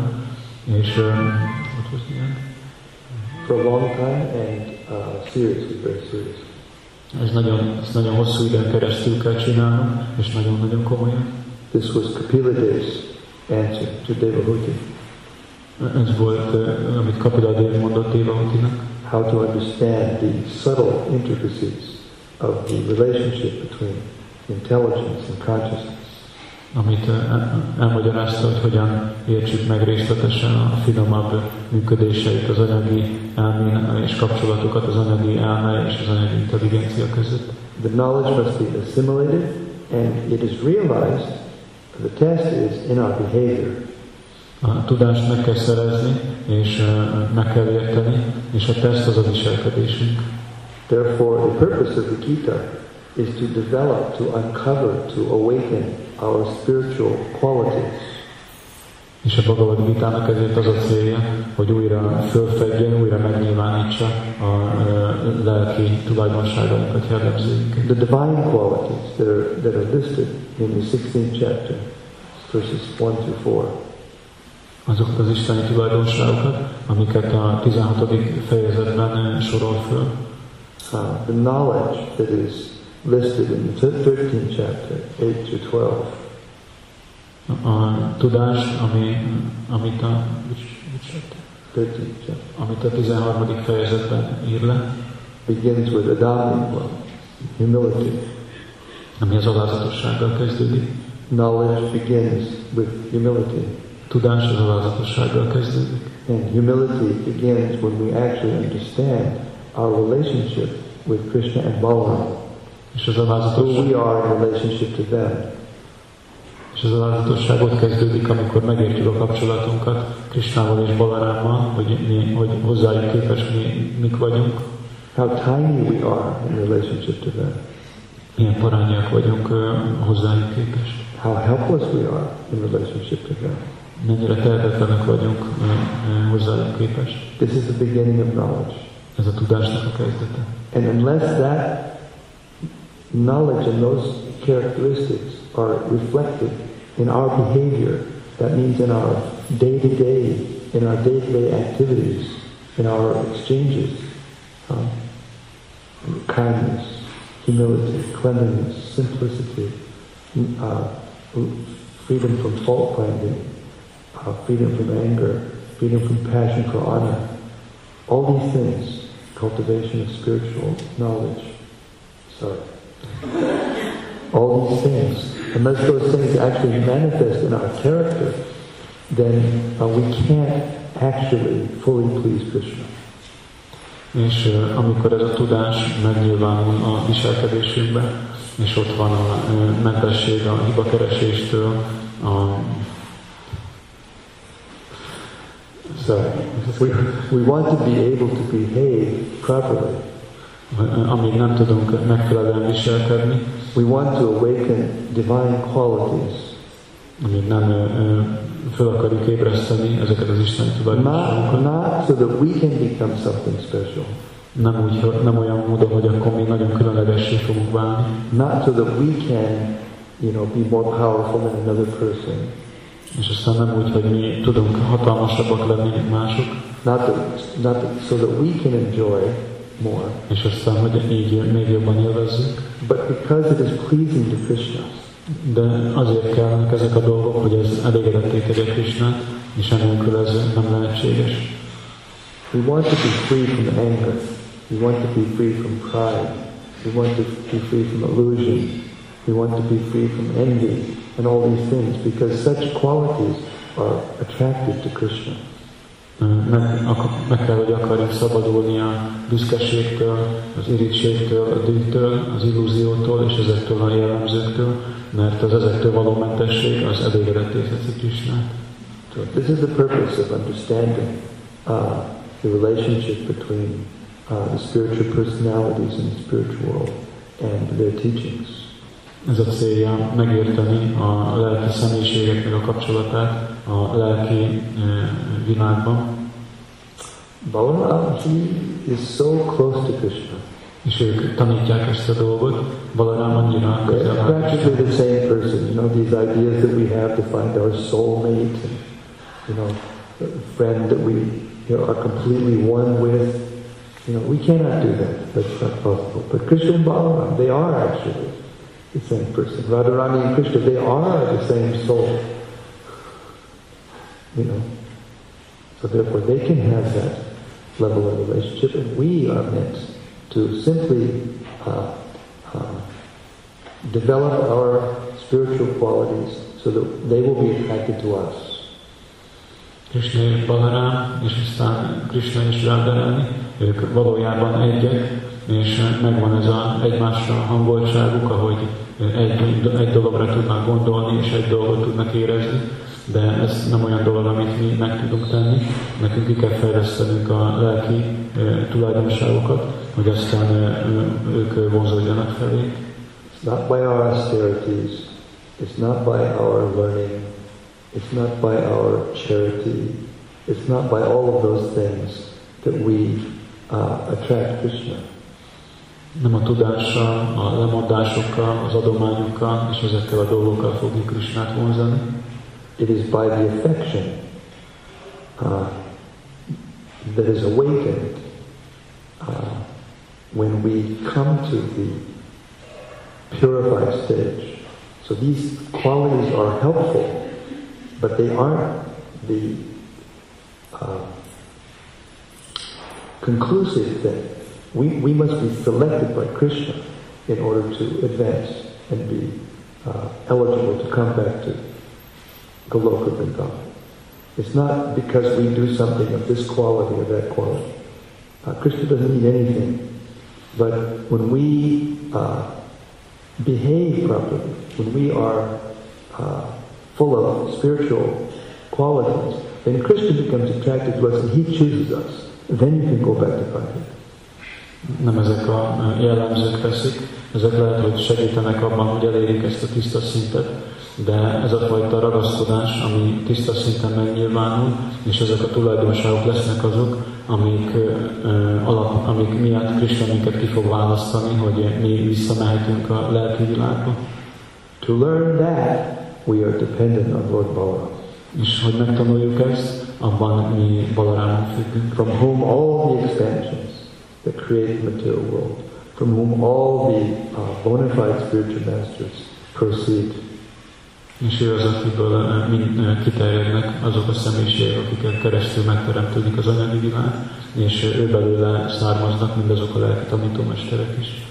és what was the end? For a long time and uh, seriously, very seriously. Ez nagyon, ezt nagyon hosszú időn keresztül kell csinálnunk, és nagyon-nagyon komolyan. This was Kapila Dev's answer to Devahuti. Ez volt, amit Kapila Dev mondott Dévahutinak, how to understand the subtle intricacies of the relationship between intelligence and consciousness. amit el- elmagyarázta, hogy hogyan értsük meg részletesen a finomabb működéseit az anyagi elmén és kapcsolatokat az anyagi elme és az anyagi intelligencia között. The knowledge must be assimilated and it is realized, the test is in our behavior. A tudást meg kell szerezni, és uh, meg kell érteni, és a teszt az a viselkedésünk. Therefore, the purpose of the Gita is to develop, to uncover, to awaken our spiritual qualities. És a Bhagavad Gita-nak ezért az a célja, hogy újra fölfedje, újra megnyilvánítsa a uh, lelki tulajdonságainkat, jellemzőinket. The divine qualities that are, that are listed in the 16th chapter, verses 1 through 4. azokat az isteni tulajdonságokat, amiket a 16. fejezetben sorol föl. Uh, the knowledge that is listed in the 13th chapter, 8 to 12. A tudás, ami, amit a, which, which chapter? 13th chapter amit a 13. fejezetben ír le, begins with adami, well, humility. ami az alázatossággal kezdődik. Knowledge begins with humility. Tudás az alázatossággal kezdődik. And humility begins when we actually understand our relationship with Krishna and Balaram. És az Who alázatosság, we are in relationship to them. és az alázatosság ott kezdődik, amikor megértjük a kapcsolatunkat Krisnával és Balarámmal, hogy, mi, hogy hozzájuk képes mi, mik vagyunk, How tiny we are in relationship to them. milyen parányak vagyunk ö, hozzájuk képest. How helpless we are in relationship to them. mennyire tehetetlenek vagyunk ö, ö, hozzájuk képest. This is the beginning of knowledge. And unless that knowledge and those characteristics are reflected in our behavior, that means in our day to day, in our day to day activities, in our exchanges, um, kindness, humility, cleanliness, simplicity, uh, freedom from fault finding, uh, freedom from anger, freedom from passion for honor. All these things, cultivation of spiritual knowledge. Sorry. All these things, unless those things actually manifest in our character, then uh, we can't actually fully please Krishna. És ö, amikor ez a tudás megnyilvánul a viselkedésünkben, és ott van a ö, mentesség a hibakereséstől, a So we, we want to be able to behave properly. ö, amíg nem tudunk megfelelően viselkedni, We want to awaken divine qualities, amíg nem ö, föl akarjuk ébreszteni ezeket az isteni not, tulajdonságokat. not so that we can become something special, Nem, úgy, nem olyan módon, hogy akkor mi nagyon különlegessé fogunk válni, not so that we can, you know, be more powerful than another person, és aztán nem úgy, hogy mi tudunk hatalmasabbak lenni, mint mások, not that, not that, so that we can enjoy more, és aztán, hogy így még jobban élvezzük. but because it is pleasing to Krishna. De azért kellnek ezek a dolgok, hogy ez elégedetté tegye Krisnát, és enélkül ez nem lehetséges. We want to be free from anger. We want to be free from pride. We want to be free from illusion. We want to be free from envy and all these things because such qualities are attractive to Krishna. meg, meg kell, hogy szabadulni a büszkeségtől, az irítségtől, a az illúziótól és ezektől a jellemzőktől, mert az ezektől való mentesség az Krisnát. So this is the purpose of understanding uh, the relationship between uh, the spiritual personalities in the spiritual world and their teachings. Ez a célja megérteni a lelki személyiségeknek a kapcsolatát a lelki uh, világban. Balaram, he is so close to Krishna. És ők tanítják ezt a dolgot, Balaram annyira közel áll practically the same person. You know, these ideas that we have to find our soulmate and, you know, a friend that we you know, are completely one with. You know, we cannot do that. That's not possible. But Krishna and Balaram, they are actually the same person. Radharani and Krishna, they are the same soul. You know. So therefore they can have that level of relationship and we are meant to simply uh, uh, develop our spiritual qualities so that they will be attracted to us. Krishna és Balarám, és aztán Krishna és Radharani, ők valójában egyek, és megvan ez a egymásra hangoltságuk, ahogy egy, egy dologra tudnak gondolni, és egy dolgot tudnak érezni, de ez nem olyan dolog, amit mi meg tudunk tenni, nekünk ki kell fejlesztenünk a lelki e, tulajdonságokat, hogy aztán ők vonzódjanak felé. It's not by our austerities, it's not by our learning, it's not by our charity, it's not by all of those things that we uh, attract Krishna. Nem a tudással, a lemondásokkal, az adományokkal és ezekkel a dolgokkal fogjuk Krisnát vonzani, It is by the affection uh, that is awakened uh, when we come to the purified stage. So these qualities are helpful, but they aren't the uh, conclusive thing. We, we must be selected by Krishna in order to advance and be uh, eligible to come back to Goloka Vrindavan. It's not because we do something of this quality or that quality. Uh, Krishna doesn't need anything. But when we uh, behave properly, when we are uh, full of spiritual qualities, then Krishna becomes attracted to us and he chooses us. Then you can go back to him. Nem ezek a jellemzők teszik, ezek lehet, hogy segítenek abban, hogy elérjük ezt a tiszta szintet, de ez a fajta ragaszkodás, ami tiszta szinten megnyilvánul, és ezek a tulajdonságok lesznek azok, amik, alap, amik miatt Krishna minket ki fog választani, hogy mi visszamehetünk a lelki világba. To learn that, we are dependent on Lord Balaram, És hogy megtanuljuk ezt, abban mi Balarámon függünk, from whom all the expansions that create the material world, from whom all the uh, bona fide spiritual masters proceed. és ő az, akiből uh, mind, uh, kiterjednek azok a személyiségek, akiken keresztül megteremtődik az anyagi világ, és ő belőle származnak mindazok a lelki tanítómesterek is.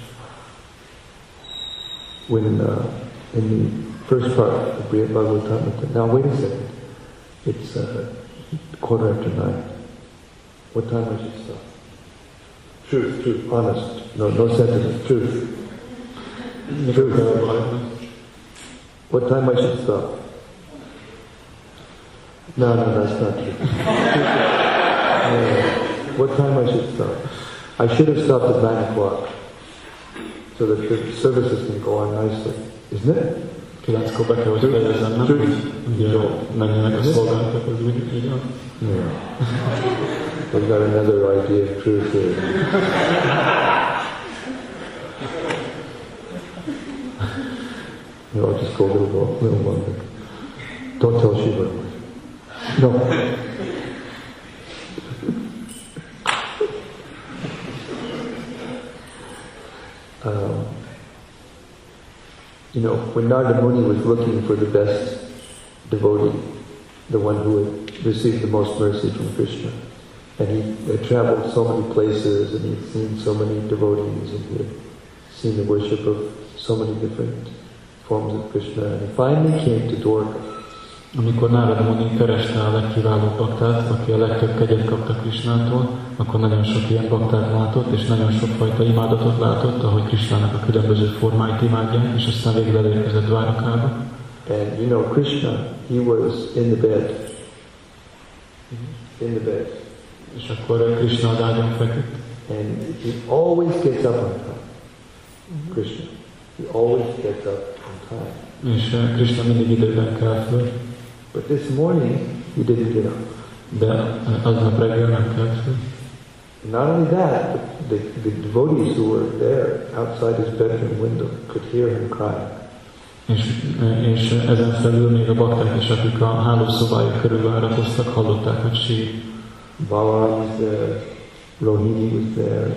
when uh, in the first part of Brihad Bhagavatamrita. Now wait a second. It's uh, quarter after nine. What time I it stop? Truth, truth, honest. No, no sentiment. Truth. Truth. What time I should stop? No, no, that's not true. No. What time I should stop? I should have stopped at nine o'clock so that the services can go on nicely, isn't it? Kilenckor be kell, hogy fejezzem, nem? Ugye menjenek a szolgálatok, az úgy, így We've got another idea of truth here. No, I'll just go a little, more- little longer. Don't tell Shiva. No. Um, you know, when Narada Muni was looking for the best devotee, the one who had received the most mercy from Krishna, and he had traveled so many places and he'd seen so many devotees and he had seen the worship of so many different forms of Krishna, and he finally came to Dwarka. Amikor Narada Muni kereste a legkiválóbb baktát, aki a legtöbb kegyet kapta Krisnától, akkor nagyon sok ilyen baktát látott, és nagyon sok fajta imádatot látott, ahogy Krisnának a különböző formáit imádják, és aztán végül elérkezett Dvárakába. And you know, Krishna, he was in the bed. In the bed. És akkor Krishna az ágyon feküdt, And he always gets up on time. Krishna. He always gets up on time. és eh, Krishna mindig időben kell föl, But this morning, he didn't get up. de eh, aznap reggel nem kelt föl. Not only that, the, the devotees who were there outside his bedroom window could hear him crying. És, eh, és ezen felül még a bakták is, akik a hálószobája körül várakoztak, hallották, hogy sír. Balaram was there, Rohini was there,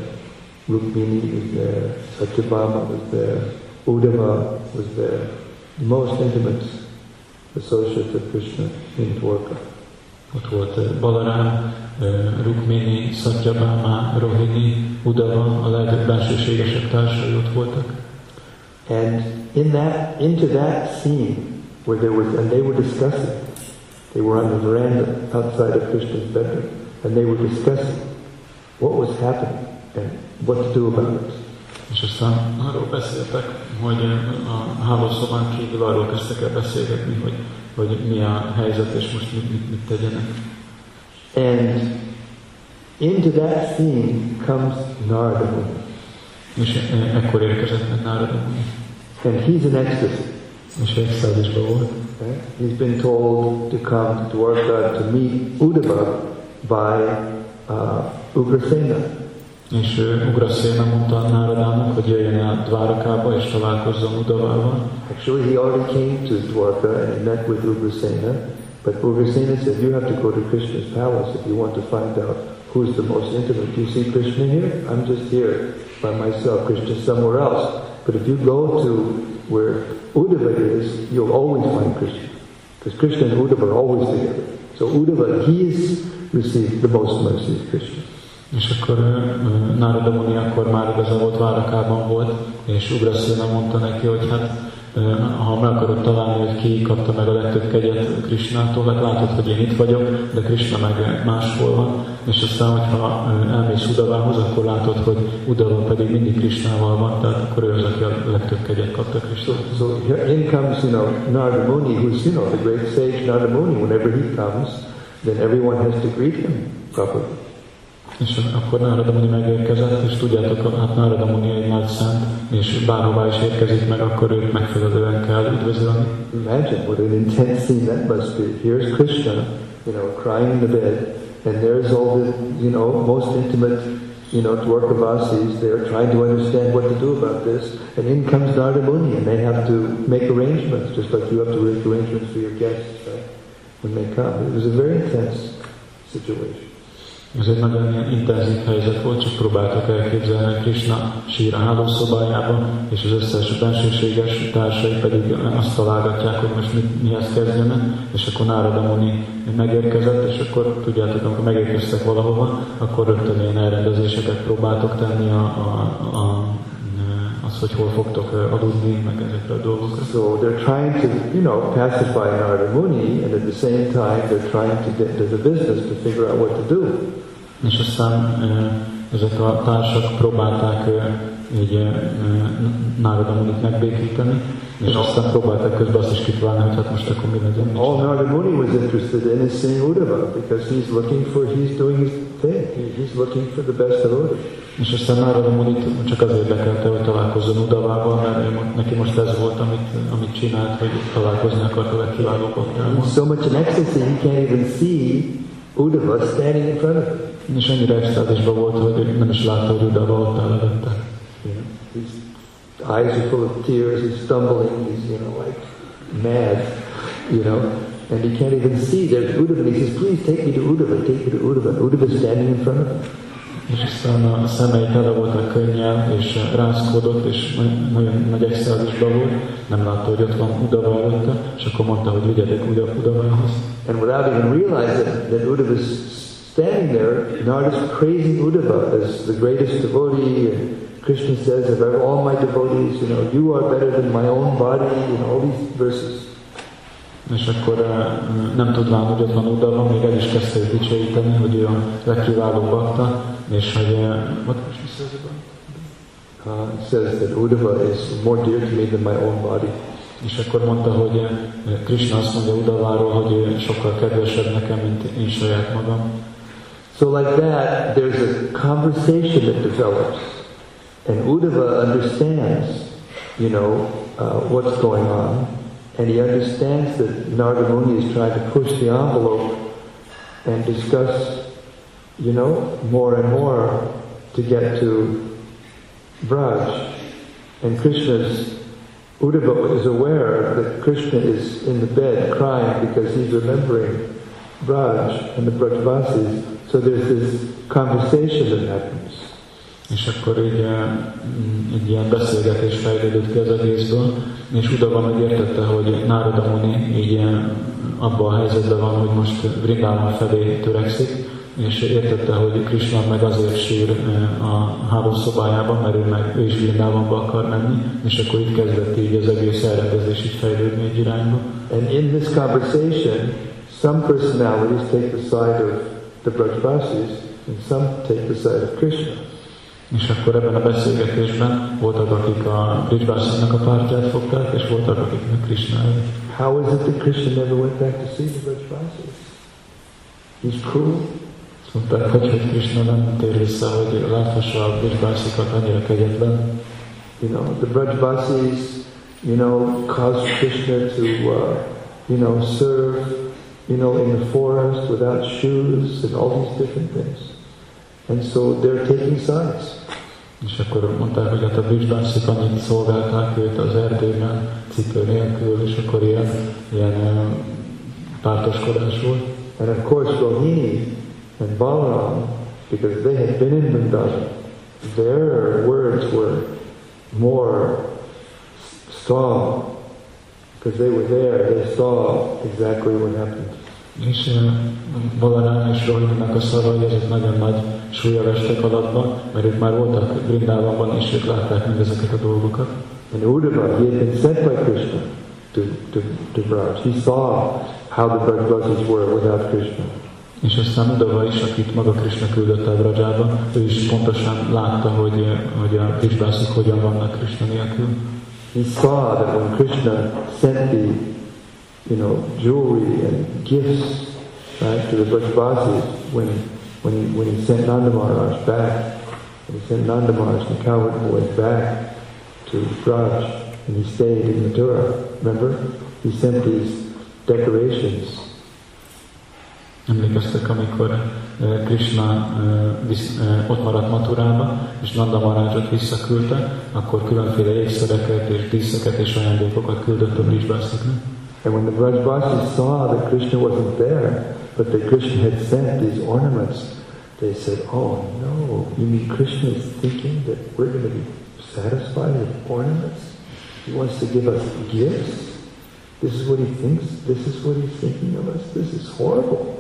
Rukmini was there, Satyabhama was there, Uddhava was there, the most intimate associates of Krishna in Dwarka. Ott volt eh, Balarám, eh, Rukmini, Satyabhama, Rohini, Udava, a legbensőségesebb társai ott voltak. And in that, into that scene, where there was, and they were discussing, they were on the veranda outside of Krishna's bedroom, and they were discussing what was happening and what to do about it. És aztán arról beszéltek, hogy eh, a hálószobán kívül arról kezdtek el beszélgetni, hogy, hogy mi a helyzet, és most mit, mit, mit tegyenek. And into that scene comes Narada Muni. És eh, ekkor érkezett meg Nárada Muni. And he's an ecstasy. És extázisban volt. Right? He's been told to come to Dwarka to meet Uddhava by uh, Ugrasena. És Ugraszéna mondta Náradának, hogy jöjjön el Dvárakába és találkozzon Udavával. Actually, he already came to Dwarka and he met with Ugrasena, but Ugrasena said, you have to go to Krishna's palace if you want to find out who's the most intimate. Do you see Krishna here? I'm just here by myself. Krishna's somewhere else. But if you go to where Uddhava is, you'll always find Krishna. Because Krishna and Uddhava are always together. So Uddhava, he's received the most mercy of Krishna. És akkor uh, Nárada Muni akkor már igazából Dvárakában volt, és Ugraszéna mondta neki, hogy hát ha meg akarod találni, hogy ki kapta meg a legtöbb kegyet Krishnától, hát látod, hogy én itt vagyok, de Krishna meg máshol van, és aztán, hogyha elmész Udavához, akkor látod, hogy Udava pedig mindig Krishnával van, tehát akkor ő az, aki a legtöbb kegyet kapta So, Krishna. so here in comes, you know, Narada Muni, who's, you know, the great sage Narada Muni. Whenever he comes, then everyone has to greet him properly. És akkor Nárada Muni megérkezett, és tudjátok, hát Nárada Muni egy nagy szent, és bárhová is érkezik meg, akkor őt megfelelően kell üdvözölni. Imagine what an intense scene that must be. Here's Krishna, you know, crying in the bed, and there's all the, you know, most intimate, you know, Dwarkavasis. They're trying to understand what to do about this, and in comes Narada Muni, and they have to make arrangements, just like you have to make arrangements for your guests right, when they come. It was very intense situation. Ez egy nagyon ilyen intenzív helyzet volt, csak próbáltak elképzelni, Krishna sír a hálószobájában, és az összes bensőséges társai pedig azt találgatják, hogy most mit, mihez kezdjenek, és akkor Nárada Muni megérkezett, és akkor tudjátok, amikor megérkeztek valahova, akkor rögtön ilyen elrendezéseket próbáltok tenni a, a, a, az, hogy hol fogtok aludni, meg ezekre a dolgokra. So they're trying to, you know, pacify Narada Muni, and at the same time they're trying to get into the business to figure out what to do. És aztán ezek a társak próbálták így ö, Nárada Munit megbékíteni, és aztán próbálták közben azt is kitalálni, hogy hát most akkor mi legyen. All Narada Muni was interested in is seeing Uddhava because he's looking for, he's doing his thing. He- He's looking for the best devotees. És aztán Nárada Munit csak az érdekelte, hogy találkozzon Udavával, mert ő, neki most ez volt, amit, amit csinált, hogy találkozni akart a legkiválóbbakkal. He's so much in ecstasy he can't even see Uddhava standing in front of him. És ennyire extázisban volt, hogy nem is látta, hogy Udava ott áll előtte. Know, his eyes are full of tears. He's stumbling. He's you know like mad. You know, and he can't even see. There's Uddhava. And he says, "Please take me to Uddhava. Take me to Uddhava." Uddhava's standing in front of him. És aztán a szemei tele voltak könnyel, és rázkodott, és nagy- nagyon nagy extázisban volt. Nem látta, hogy ott van Udava előtte, és akkor mondta, hogy vigyetek Uda- Udavához. And without even realizing that Uddhava's standing there, Narada's praising Uddhava as the greatest devotee. And Krishna says, of all my devotees, you know, you are better than my own body, and all these verses. És akkor uh, nem tudván, hogy ott van Udava, még el is kezdte őt dicsőíteni, hogy ő a legkiválóbb bakta, és hogy... What Krishna says about? Uh, it says that Uddhava is more dear to me than my own body. És akkor mondta, hogy uh, Krishna azt mondja Udaváról, hogy ő sokkal kedvesebb nekem, mint én saját magam. So like that, there's a conversation that develops. And Uddhava understands, you know, uh, what's going on. And he understands that Narada Muni is trying to push the envelope and discuss, you know, more and more to get to Braj. And Krishna's, Uddhava is aware that Krishna is in the bed crying because he's remembering Braj and the Brajvasis. So there's this conversation that happens. És akkor így egy ilyen beszélgetés fejlődött ki az egészből, és Udava megértette, hogy Nárada Muni így abban a helyzetben van, hogy most Vrindában felé törekszik, és értette, hogy Krishna meg azért sír a hálószobájában, mert ő, meg, ő is Vrindávonba akar menni, és akkor itt kezdett így az egész elrendezés így fejlődni egy irányba. And in this conversation, some personalities take the side of the Brajvasis, and some take the side of Krishna. És akkor ebben a beszélgetésben voltak, akik a a pártját fogták, és voltak, akiknek Krishna How is it that Krishna never went back to see the Brajvasis? He's cruel. Azt mondták, hogy, hogy Krishna nem tér vissza, hogy láthassa a Bridgebászikat annyira kegyetlen. You know, the Brajvasis, you know, caused Krishna to, uh, you know, serve, you know, in the forest without shoes and all these different things. And so they're taking sides. És akkor mondták, hogy hát a annyit szolgálták őt az erdőben, cipő nélkül, és akkor ilyen, ilyen pártoskodás volt. And of course Rohini and Balaram, because they had been in Vrindavan, their words were more strong because they were there, they saw exactly what happened. És Balarám és Rohininak a szavai ezek nagyon nagy súlya vestek alatba, mert ők már voltak Brindávamban, és ők látták mindezeket a dolgokat. And Uddhava, he had been sent by Krishna to, to, to Braj. He saw how the Brajvasis were without Krishna. És aztán Udava is, akit maga Krishna küldött el Brajába, ő is pontosan látta, hogy, hogy a Brisbászik hogyan vannak Krishna nélkül. He saw that when Krishna sent the, you know, jewelry and gifts, right, to the Brajvasis, when, when, he, when he sent Nanda Maharaj back, when he sent Nanda Maharaj the cowherd boys back to Braj, and he stayed in Mathura, remember? He sent these decorations Emlékeztek, amikor uh, Krishna uh, visz, uh, ott maradt Maturába, és Nanda Maharajot visszaküldte, akkor különféle ékszereket és díszeket és ajándékokat küldött a Brisbászoknak. And when the Brajvasis saw that Krishna wasn't there, but the Krishna had sent these ornaments, they said, oh no, you mean Krishna is thinking that we're going to be satisfied with ornaments? He wants to give us gifts? This is what he thinks? This is what he's thinking of us? This is horrible.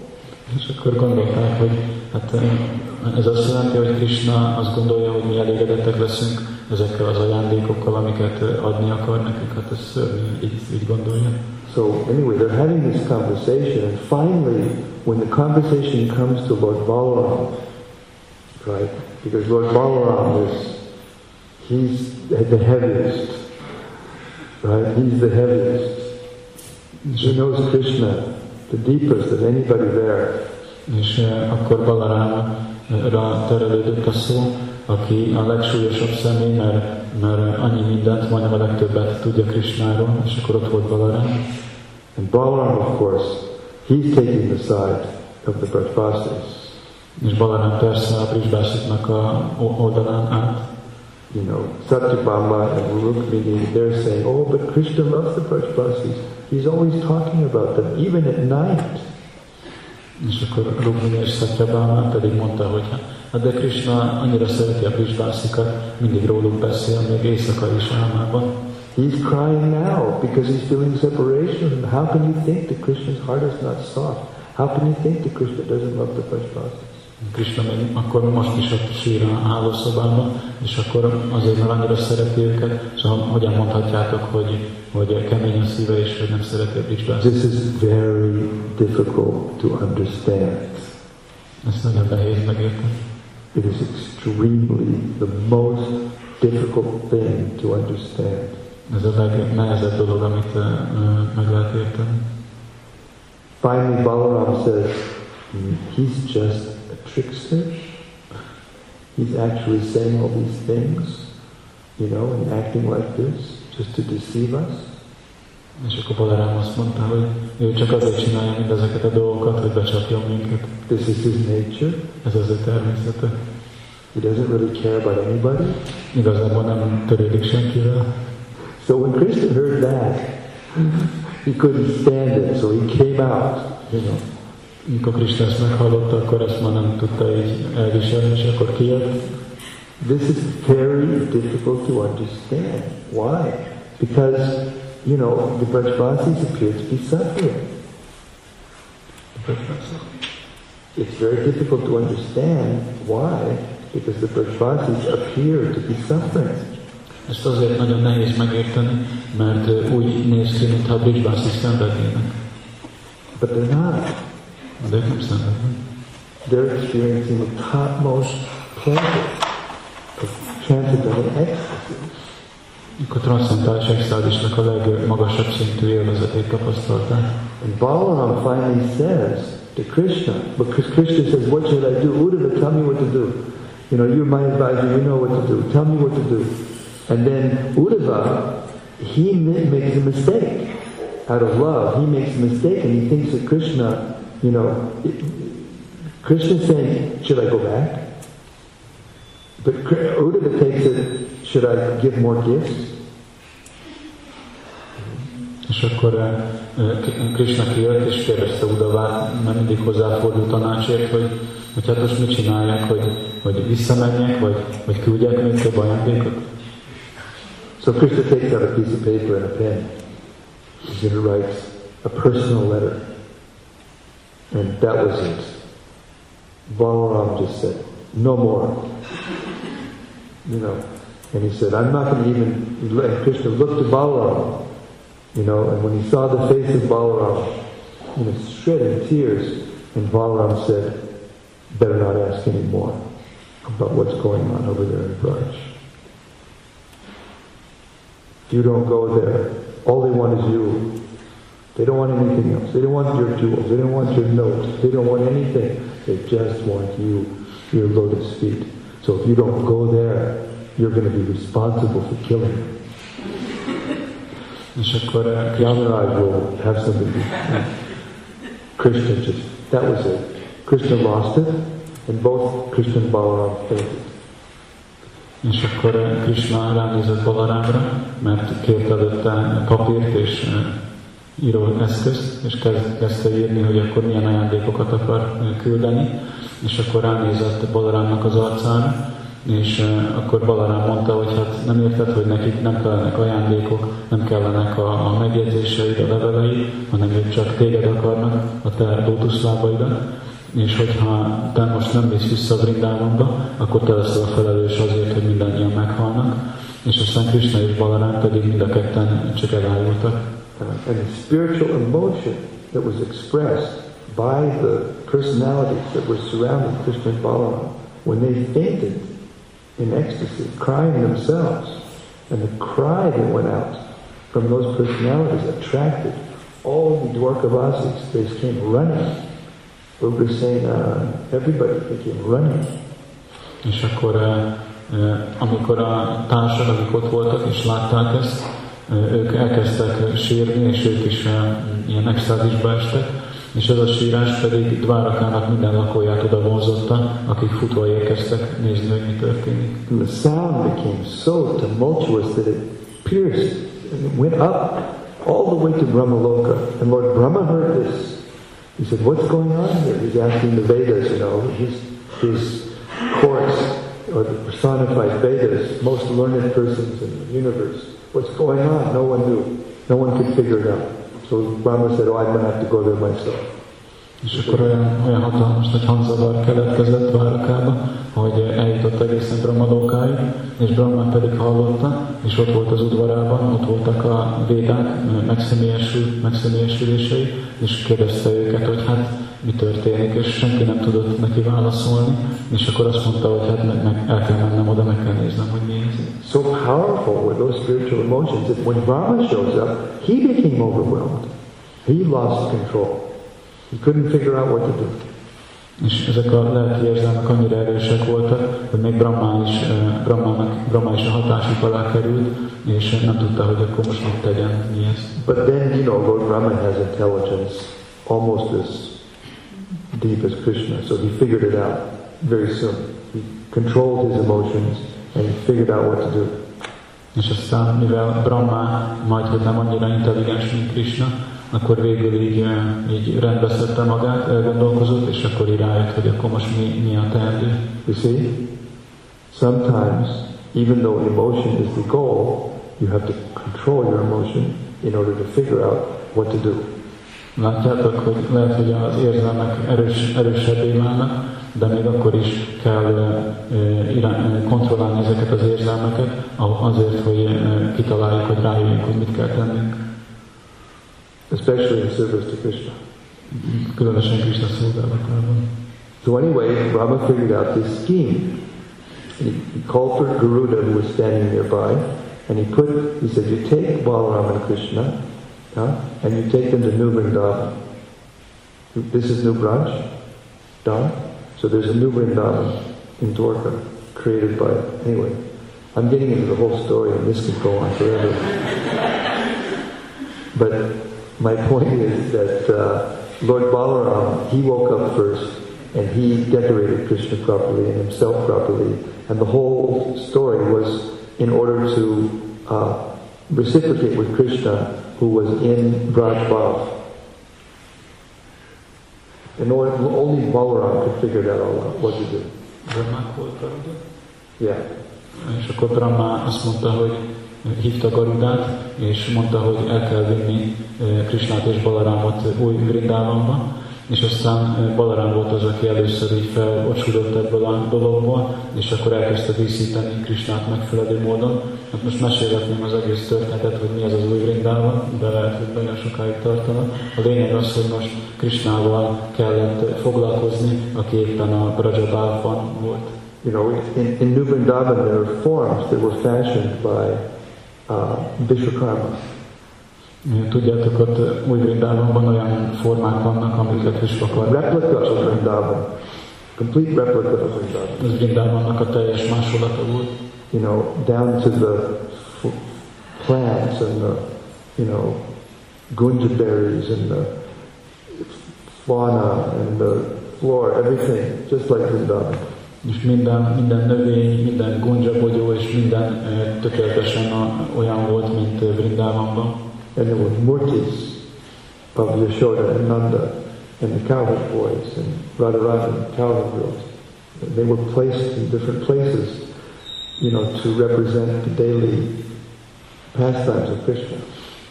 És akkor gondolták, hogy hát eh, ez azt jelenti, hogy Krishna azt gondolja, hogy mi elégedettek leszünk ezekkel az ajándékokkal, amiket eh, adni akar nekünk, hát ez így, így gondolja. So anyway, they're having this conversation, and finally, when the conversation comes to Lord Balaram, right? Because Lord Balaram is, he's the heaviest, right? He's the heaviest. He knows Krishna the deepest of anybody there. És szó, aki a legsúlyosabb személy, mert, mert annyi mindent, majdnem a legtöbbet tudja Krishnáról, és akkor ott volt Balarám. And Balaram, of course, he's taking the side of the Brajvasis. És Balarám persze a Brajvasiknak a oldalán át. You know, Satyabhama and Rukmini, they're saying, oh, but Krishna loves the Brajvasis. He's always talking about them, even at night. És akkor Rukmini és Satyabhama pedig mondta, hogy hát de Krishna annyira szereti a Brajvasikat, mindig róluk beszél, még éjszaka is álmában. He's crying now because he's feeling separation. How can you think that Krishna's heart is not soft? How can you think that Krishna doesn't love the Brajvasis? Krishna még akkor most is ott sír a hálószobában, és akkor azért, mert annyira szereti őket, szóval hogyan mondhatjátok, hogy, hogy kemény a szíve, és hogy nem szereti a Bridgebelt? This is very difficult to understand. Ezt nagyon nehéz megérteni. It is extremely the most difficult thing to understand. Ez a legnehezebb dolog, amit uh, meg lehet érteni. Finally, Balaram says, he's just a trickster. He's actually saying all these things, you know, and acting like this just to deceive us. És akkor Balarám azt mondta, hogy ő csak azért csinálja mindezeket a dolgokat, hogy becsapjon minket. This is his nature. Ez az ő természete. He doesn't really care about anybody. Igazából nem törődik senkivel. So when Krishna heard that, he couldn't stand it, so he came out, you know. Amikor Krishna ezt meghallotta, akkor ezt már nem tudta így elviselni, és akkor kijött. This is very difficult to understand. Why? Because, you know, the Brajvasis appear to be suffering. It's very difficult to understand why, because the Brajvasis appear to be suffering. Ezt azért nagyon nehéz megérteni, mert ö, úgy néz ki, mintha a Bridgebászi szenvednének. But they're not. De ők nem szenvednek. They're experiencing the topmost pleasure of transcendental ecstasy. Transzcentális extázisnak a legmagasabb szintű élvezetét. And Balaram finally says to Krishna, because Krishna says, what should I do? Uddhava, tell me what to do. You know, you're my advisor, you know what to do. Tell me what to do. And then Uddhava, he makes a mistake. Out of love, he makes a mistake and he thinks that Krishna, you know, Krishna's saying, should I go back? But Uddhava takes it, should I give more gifts? És akkor eh, eh, Krishna kijött és kérdezte Udavát, mert mindig hozzáfordult tanácsért, hogy, hogy hát most mit csináljak, hogy, hogy visszamenjek, vagy, vagy küldjek még több ajándékot. So Krishna takes out a piece of paper and a pen. He writes a personal letter. And that was it. Balaram just said, no more. You know, and he said, I'm not going to even, and Krishna looked at Balaram, you know, and when he saw the face of Balaram, you know, shedding tears, and Balaram said, better not ask any more about what's going on over there in Braj. You don't go there, all they want is you. They don't want anything else. They don't want your jewels. They don't want your notes. They don't want anything. They just want you, your lotus feet. So if you don't go there, you're going to be responsible for killing them. És akkor eh, Krishna, Yamaraj will have something to. Krishna just, that was it. Krishna lost it, and both Krishna and Balaram fainted. és akkor eh, Krishna ránézett Balarámra, mert kért előtte papírt és eh, író eszközt, és kezd- kezdte írni, hogy akkor milyen ajándékokat akar eh, küldeni, és akkor ránézett Balarámnak az arcára, és akkor Balarám mondta, hogy hát nem érted, hogy nekik nem kellenek ajándékok, nem kellenek a, a megjegyzéseid, a leveleid, hanem ők csak téged akarnak, a te lótuszlábaidat, és hogyha te most nem mész vissza a Vrindávonba, akkor te leszel a felelős azért, hogy mindannyian meghalnak, és aztán Krishna és Balarám pedig mind a ketten csak elájultak. Uh, and the spiritual emotion that was expressed by the personalities that were surrounding Krishna and Balaram when they fainted in ecstasy, crying themselves, and the cry that went out from those personalities attracted all the Dwarkavasis. They came running. Rupa saying, uh, everybody, they came running. És akkor, eh, eh, amikor a társak, akik ott voltak és látták ezt, eh, ők elkezdtek sírni, és ők is ilyen extázisba estek, és ez a sírás pedig Dvárakának minden lakóját oda vonzotta, akik futva érkeztek mi történik. And the sound became so tumultuous that it pierced and went up all the way to Brahmaloka. And Lord Brahma heard this. He said, What's going on here? He's asking the Vedas, you know, his, his courts, or the personified Vedas, most learned persons in the universe. What's going on? No one knew. No one could figure it out. So Brahma said, Oh, I'm going to have to go there myself. És akkor olyan, olyan hatalmas nagy hangzavar keletkezett Várakába, hogy eljutott egészen Brahmadókáig, és Brahma pedig hallotta, és ott volt az udvarában, ott voltak a védák megszemélyesül, megszemélyesülései, és kérdezte őket, hogy hát mi történik, és senki nem tudott neki válaszolni, és akkor azt mondta, hogy hát meg, meg el kell mennem oda, meg kell néznem, hogy mi ez. So powerful were those spiritual emotions that when Brahma shows up, he became overwhelmed. He lost control. He couldn't figure out what to do. És ezek a lelki érzelmek annyira erősek voltak, hogy még Brahma is, eh, Brahmának, Brahma is a hatásuk alá került, és nem tudta, hogy akkor most mit tegyen, mi ez. But then, you know, Lord Brahma has intelligence almost as deep as Krishna, so he figured it out very soon. He controlled his emotions and he figured out what to do. És aztán, mivel Brahma majd, hogy nem annyira intelligens, mint Krishna, akkor végül így, eh, így rendbeszedte magát, elgondolkozott, és akkor így rájött, hogy akkor most mi, mi a teendő. You see? Sometimes, even though emotion is the goal, you have to control your emotion in order to figure out what to do. Látjátok, hogy lehet, hogy az érzelmek erős, erősebbé válnak, de még akkor is kell irány, kontrollálni ezeket az érzelmeket azért, hogy kitaláljuk, hogy rájöjjünk, hogy mit kell tennünk. Especially in service to Krishna. Különösen Krishna szolgálatában. So anyway, Rama figured out this scheme. He, he called for Garuda, who was standing nearby, and he put, he said, you take Balaram and Krishna, huh, and you take them to New Vrindavan. This is New Branch. So there's a New Vrindavan in Dwarka, created by, anyway. I'm getting into the whole story, and this could go on forever. but my point is that uh, Lord Balaram, he woke up first, and he decorated Krishna properly and himself properly, and the whole story was in order to uh, reciprocate with Krishna, who was in Braj Bhav. And only Balaram could figure that all out, what to do. Yeah. És akkor Brahma azt mondta, hogy hívta Garudát, és mondta, hogy el kell vinni eh, Krisnát és Balarámot eh, új Vrindávamba, és aztán Balarám volt az, aki először így felocsúdott ebből a dologból, és akkor elkezdte díszíteni Krisnát megfelelő módon. Hát most mesélhetném az egész történetet, hogy mi az az új Vrindában, de lehet, hogy nagyon sokáig tartana. A lényeg az, hogy most Krisnával kellett foglalkozni, aki éppen a Brajabálban volt. You know, in, in New Vrindavan there are forms that were fashioned by uh, Vishwakarma. Tudjátok, ott új Vrindávonban olyan formák vannak, amiket Vishwakarma. Replica of Vrindavan. Complete replica of Vrindavan. Ez Vrindávonnak a teljes másolata volt. You know, down to the plants and the, you know, gunja berries and the fauna and the flora, everything, just like Vrindavan. És minden, minden növény, minden gunjabogyó és minden tökéletesen olyan volt, mint Vrindávonban. And there were murtis of Yashoda and Nanda and the cowherd boys and Radharani and cowherd girls. They were placed in different places, you know, to represent the daily pastimes of Krishna.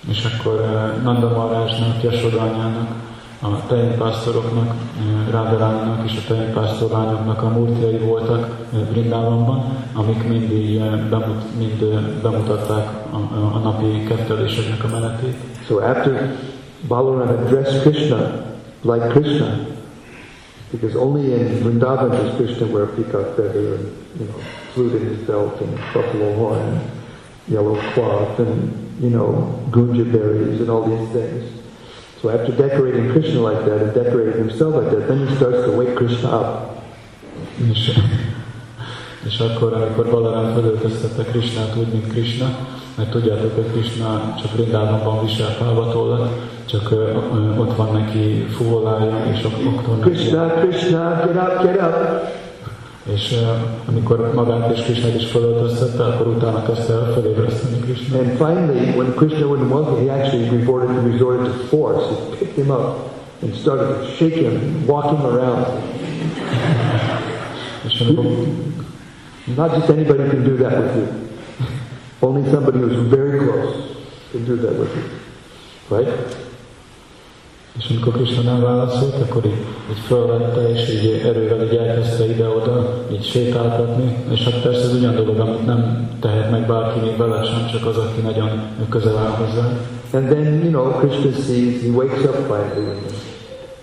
És akkor uh, Nanda Maharajnak, Yashoda anyának, a tejnpásztoroknak, Rádaránynak és a tejnpásztorlányoknak a murtiai voltak Brindávamban, amik mindig bemut, mind bemutatták a, a napi ketteléseknek a menetét. So after Balaram had dressed Krishna like Krishna, because only in Vrindavan does Krishna wear peacock feather and you know flute in his belt and buffalo horn and yellow cloth and you know gunja berries and all these things. So after decorating Krishna like that and decorating himself like that, then he starts to wake Krishna up. És, (laughs) és akkor, amikor Balarám felöltöztette Krishnát úgy, mint Krishna, mert tudjátok, hogy Krishna csak Vrindávonban visel fávatollat, csak ö, ö, ott van neki fuvolája, és ott van Krishna, Krishna, get up, get up! És uh, amikor magát és is akkor utána kezdte el felébreszteni. And finally, when Krishna wouldn't want him, he actually resorted, resorted to force. He picked him up and started to shake him, walk him around. és amikor, Not just anybody can do that with you. Only somebody who's very close can do that with you. Right? És amikor Krishna nem válaszolt, akkor így, így fölvette, és így erővel így elkezdte ide-oda, így sétáltatni, és hát persze ez ugyan dolog, amit nem tehet meg bárki még vele sem, csak az, aki nagyon közel áll hozzá. And then, you know, Krishna sees, he wakes up finally,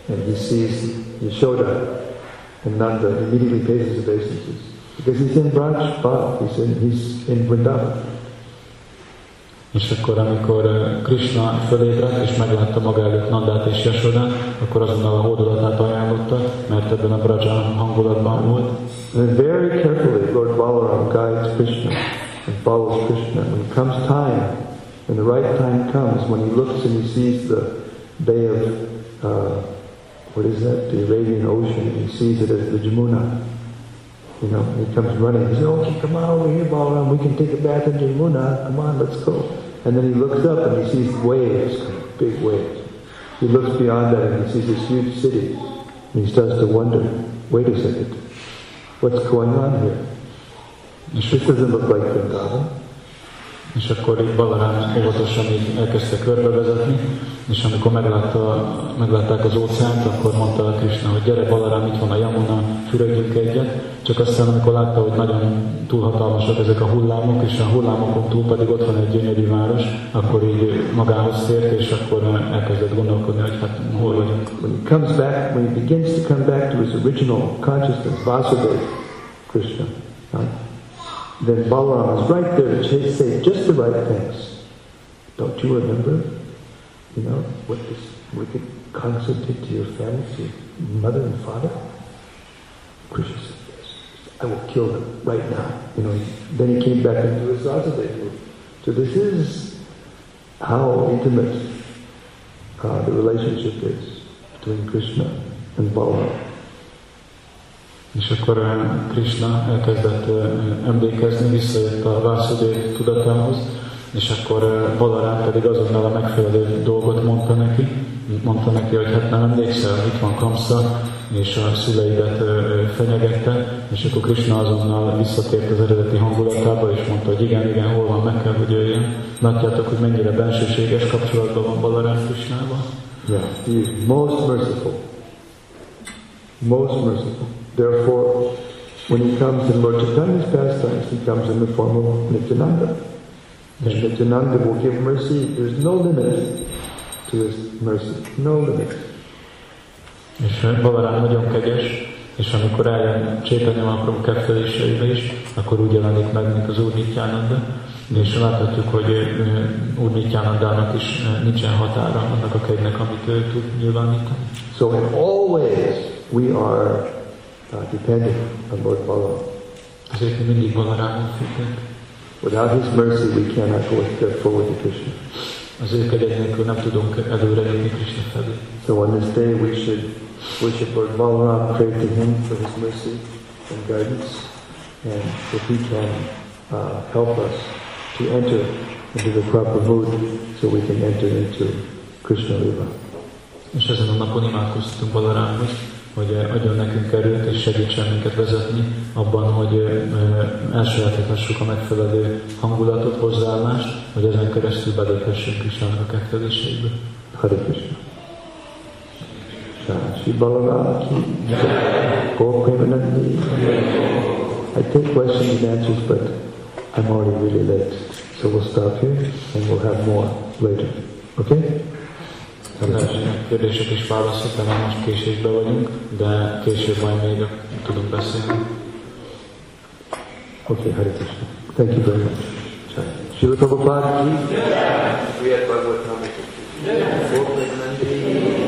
and he sees Yashoda, and Nanda immediately pays his obeisances. Because he's in Braj Bhav, he's in, he's in Vrindavan. És akkor, amikor Krishna fölébredt, és meglátta maga előtt Nandát és Yasodát, akkor azonnal a hódolatát ajánlotta, mert ebben a Braja hangulatban volt. And very carefully, Lord Balaram guides Krishna and follows Krishna. When it comes time, when the right time comes, when he looks and he sees the bay of, uh, what is that, the Arabian Ocean, he sees it as the Jamuna. You know, he comes running. He says, "Okay, come on over here, Balaram. We can take a bath in Jamuna. Come on, let's go." And then he looks up and he sees waves, big waves. He looks beyond that and he sees this huge city. And he starts to wonder, wait a second, what's going on here? This doesn't look like Vrindavan. És akkor így Balarán óvatosan így elkezdte körbevezetni, és amikor meglátta, meglátták az óceánt, akkor mondta a Krishna, hogy gyere Balarán, itt van a Yamuna, fürödjünk egyet. Csak aztán, amikor látta, hogy nagyon túlhatalmasak ezek a hullámok, és a hullámokon túl pedig ott van egy gyönyörű város, akkor így magához tért, és akkor elkezdett gondolkodni, hogy hát hol vagyunk. When he comes back, when he begins to come back to his original consciousness, Vasudeva, Krishna, right? Then Balaram is right there to say just the right things. Don't you remember, you know, what this wicked Kamsa did to your family, to your mother and father? Krishna said, yes, I will kill them right now. You know, then he came back into his Vasudeva. So this is how intimate uh, the relationship is between Krishna and Balaram. És akkor Krishna elkezdett emlékezni, visszajött a Vásudév tudatához, és akkor Balarán pedig azonnal a megfelelő dolgot mondta neki, mondta neki, hogy hát nem emlékszel, itt van Kamsa, és a szüleidet fenyegette, és akkor Krishna azonnal visszatért az eredeti hangulatába, és mondta, hogy igen, igen, hol van, meg kell, hogy jöjjön. Látjátok, hogy mennyire bensőséges kapcsolatban van Balarán Krishnával? Yeah, he is most merciful. Most merciful. Therefore, when he comes in Lord Chaitanya's pastimes, he comes in the form of Nityananda. And Nityananda will give mercy. There's no limit to his mercy. No limit. És Balarán nagyon kegyes, és amikor eljön Csétanya Mahaprabhu ketteléseibe is, akkor úgy jelenik meg, mint az Úr Nityananda, és láthatjuk, hogy Úr Nityanandának is nincsen határa annak a kegynek, amit ő tud nyilvánítani. So in all ways we are uh, dependent on Lord Balaram. Ezért mi mindig Balarámon függünk. Without his mercy we cannot go step forward to Krishna. Az ő kegyek nélkül nem tudunk előre jutni Krishna felé. So on this day we should worship Lord Balaram, pray to him for his mercy and guidance, and if he can uh, help us to enter into the proper mood so we can enter into Krishna Lila. És ezen a napon imádkoztunk Balarámhoz, hogy adjon nekünk erőt és segítsen minket vezetni abban, hogy elsajátíthassuk a megfelelő hangulatot, hozzáállást, hogy ezen keresztül beléphessünk Krisnának a ketteléseibe. Hare Krishna. Shri Balaram ki Gaur Premanandi. I take questions and answers, but I'm already really late. So we'll stop here and we'll have more later. Okay? Lehetnek kérdések és válaszok, de már most késésbe vagyunk, de később majd még tudunk beszélni. Okay, Hare Krishna. Thank you very much. Srila Prabhupada ji. Gaur Premanandi.